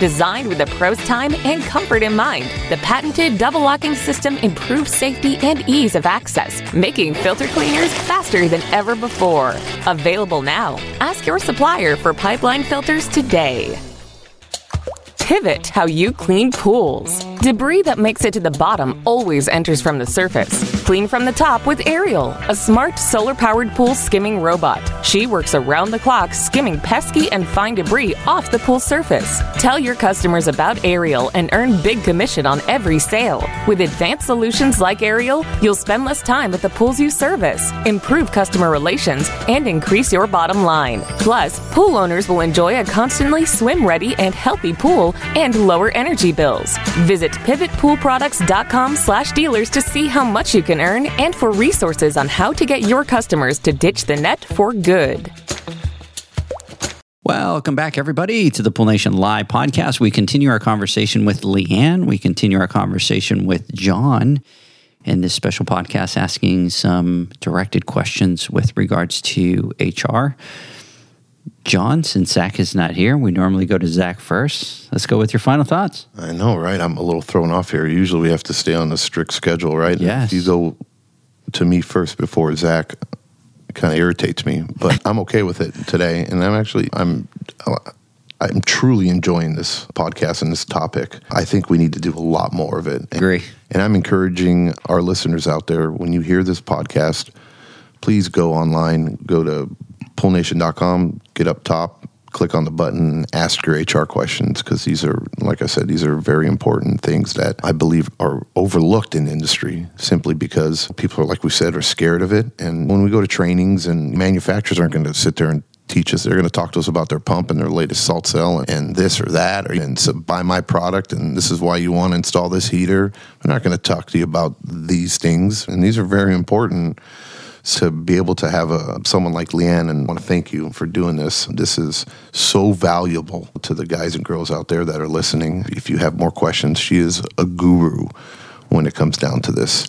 Designed with the pro's time and comfort in mind, the patented double locking system improves safety and ease of access, making filter cleaners faster than ever before. Available now. Ask your supplier for pipeline filters today. Pivot how you clean pools. Debris that makes it to the bottom always enters from the surface. Clean from the top with Ariel, a smart solar powered pool skimming robot. She works around the clock skimming pesky and fine debris off the pool surface. Tell your customers about Ariel and earn big commission on every sale. With advanced solutions like Ariel, you'll spend less time at the pools you service, improve customer relations, and increase your bottom line. Plus, pool owners will enjoy a constantly swim ready and healthy pool and lower energy bills. Visit pivotpoolproducts.com slash dealers to see how much you can earn and for resources on how to get your customers to ditch the net for good. Welcome back, everybody, to the Pool Nation Live podcast. We continue our conversation with Leanne. We continue our conversation with John in this special podcast, asking some directed questions with regards to HR. John, since Zach is not here, we normally go to Zach first. Let's go with your final thoughts. I know, right? I'm a little thrown off here. Usually we have to stay on a strict schedule, right? Yes. If you go to me first before Zach, it kind of irritates me, but I'm okay with it today. And I'm actually, I'm, I'm truly enjoying this podcast and this topic. I think we need to do a lot more of it. Agree. And I'm encouraging our listeners out there when you hear this podcast, please go online, go to poolnation.com, get up top, click on the button, ask your HR questions because these are, like I said, these are very important things that I believe are overlooked in industry simply because people are, like we said, are scared of it. And when we go to trainings and manufacturers aren't going to sit there and teach us. They're going to talk to us about their pump and their latest salt cell and, this or that, or and so buy my product and this is why you want to install this heater. They're not going to talk to you about these things, and these are very important to be able to have a someone like Leanne and I want to thank you for doing this. This is so valuable to the guys and girls out there that are listening. If you have more questions, she is a guru when it comes down to this.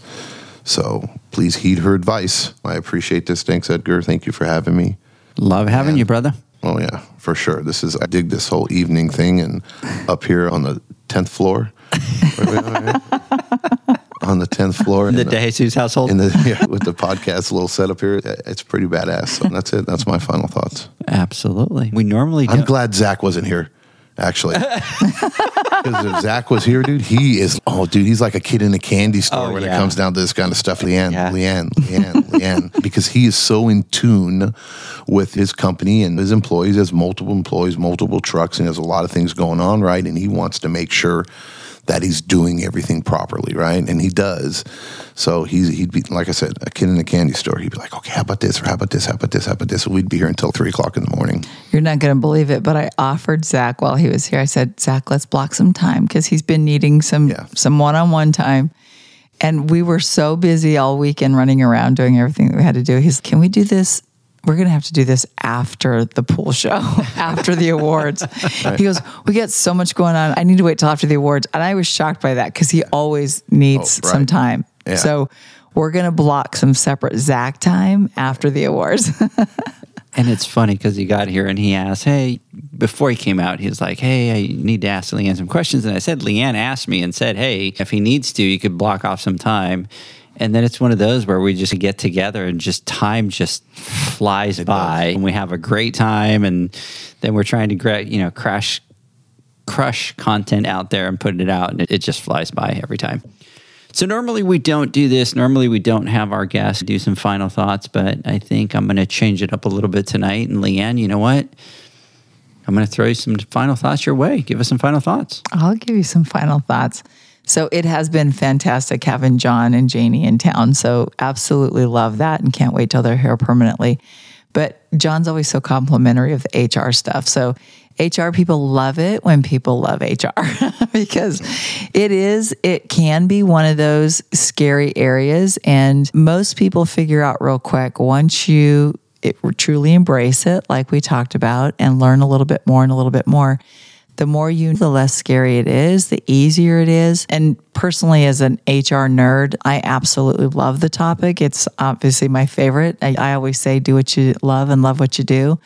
So please heed her advice. I appreciate this. Thanks, Edgar. Thank you for having me. Love having you, brother. Oh yeah, for sure. This is I dig this whole evening thing and up here on the tenth floor. Where we are here? on the tenth floor The in uh, De Jesus household. in the yeah, with the podcast little setup here. It's pretty badass. So that's it. That's my final thoughts. Absolutely. We normally I'm don't. glad Zach wasn't here. Actually, because if Zach was here, dude, he is. Oh, dude, he's like a kid in a candy store Oh, when yeah. it comes down to this kind of stuff. Leanne, Yeah. Leanne, Leanne, Leanne, because he is so in tune with his company and his employees. He has multiple employees, multiple trucks, and has a lot of things going on, right? And he wants to make sure that he's doing everything properly, right? And he does. So he's he'd be like I said, a kid in a candy store. He'd be like, okay, how about this? Or how about this? How about this? How about this? We'd be here until three o'clock in the morning. You're not going to believe it, but I offered Zach while he was here. I said, Zach, let's block some time because he's been needing some Yeah. some one on one time. And we were so busy all weekend running around doing everything that we had to do. He's, can we do this? We're going to have to do this after the pool show, after the awards. He goes, We got so much going on. I need to wait till after the awards. And I was shocked by that because he always needs Oh, right. some time. Yeah. So we're going to block some separate Zach time after the awards. And it's funny because he got here and he asked, Hey, before he came out, he was like, Hey, I need to ask Leanne some questions. And I said, Leanne asked me and said, Hey, if he needs to, you could block off some time. And then it's one of those where we just get together and just time just flies by and we have a great time. And then we're trying to, gra- you know, crash, crush content out there and put it out. And it, it just flies by every time. So normally we don't do this. Normally we don't have our guests do some final thoughts, but I think I'm going to change it up a little bit tonight. And Leanne, you know what? I'm going to throw you some final thoughts your way. Give us some final thoughts. I'll give you some final thoughts. So it has been fantastic having John and Janie in town. So absolutely love that and can't wait till they're here permanently. But John's always so complimentary of the HR stuff. So HR people love it when people love HR because it is, it can be one of those scary areas. And most people figure out real quick once you it, truly embrace it, like we talked about, and learn a little bit more and a little bit more the more you, the less scary it is, the easier it is. And personally, as an HR nerd, I absolutely love the topic. It's obviously my favorite. I, I always say, do what you love and love what you do.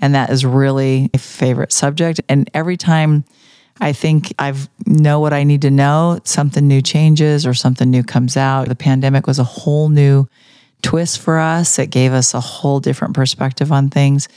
And that is really my favorite subject. And every time I think I know what I need to know, something new changes or something new comes out. The pandemic was a whole new twist for us. It gave us a whole different perspective on things.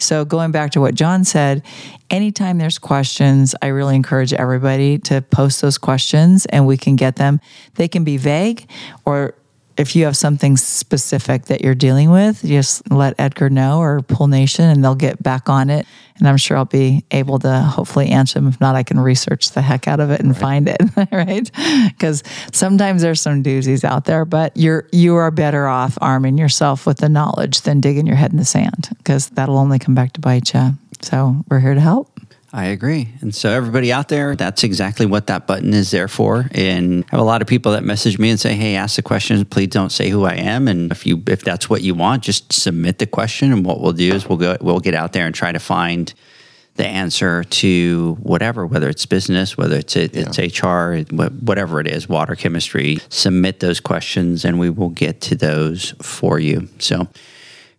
So, going back to what John said, anytime there's questions, I really encourage everybody to post those questions and we can get them. They can be vague or if you have something specific that you're dealing with, just let Edgar know or Pool Nation and they'll get back on it. And I'm sure I'll be able to hopefully answer them. If not, I can research the heck out of it and right. find it, right? Because sometimes there's some doozies out there, but you're you are better off arming yourself with the knowledge than digging your head in the sand because that'll only come back to bite you. So we're here to help. I agree. And so, everybody out there, that's exactly what that button is there for. And I have a lot of people that message me and say, Hey, ask the questions. Please don't say who I am. And if you, if that's what you want, just submit the question. And what we'll do is we'll go, we'll get out there and try to find the answer to whatever, whether it's business, whether it's, it, yeah. it's HR, whatever it is, water chemistry, submit those questions and we will get to those for you. So,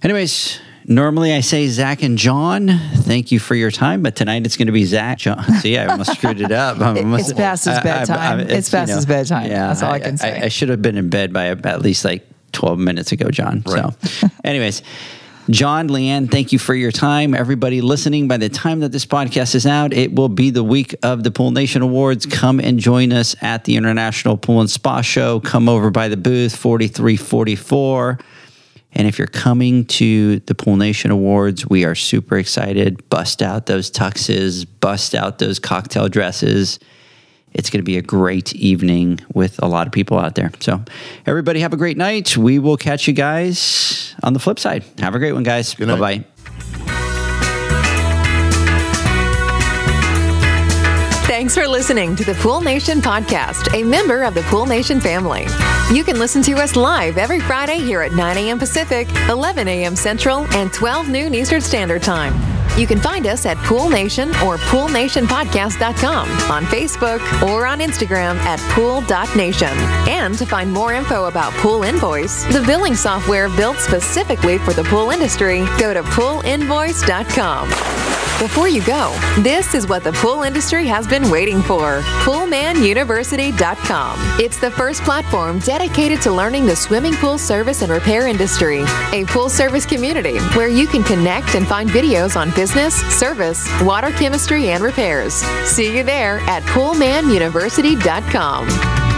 anyways, Normally I say Zach and John, thank you for your time, but tonight it's going to be Zach. John. See, I almost screwed it up. it's past his bedtime. I, I, it's, it's, past you know, his bedtime. Yeah, That's all I, I can say. I, should have been in bed by at least like 12 minutes ago, John. Right. So, anyways. John, Leanne, thank you for your time. Everybody listening, by the time that this podcast is out, it will be the week of the Pool Nation Awards. Come and join us at the International Pool and Spa Show. Come over by the booth, 4344. And if you're coming to the Pool Nation Awards, we are super excited. Bust out those tuxes, bust out those cocktail dresses. It's going to be a great evening with a lot of people out there. So, everybody, have a great night. We will catch you guys on the flip side. Have a great one, guys. Bye bye. Thanks for listening to the Pool Nation podcast, a member of the Pool Nation family. You can listen to us live every Friday here at 9 a.m. Pacific, 11 a.m. Central, and 12 noon Eastern Standard Time. You can find us at Pool Nation or PoolNationPodcast.com on Facebook or on Instagram at Pool.nation. And to find more info about Pool Invoice, the billing software built specifically for the pool industry, go to PoolInvoice.com. Before you go, this is what the pool industry has been waiting for PoolmanUniversity.com. It's the first platform dedicated to learning the swimming pool service and repair industry, a pool service community where you can connect and find videos on business, service, water chemistry, and repairs. See you there at PoolmanUniversity.com.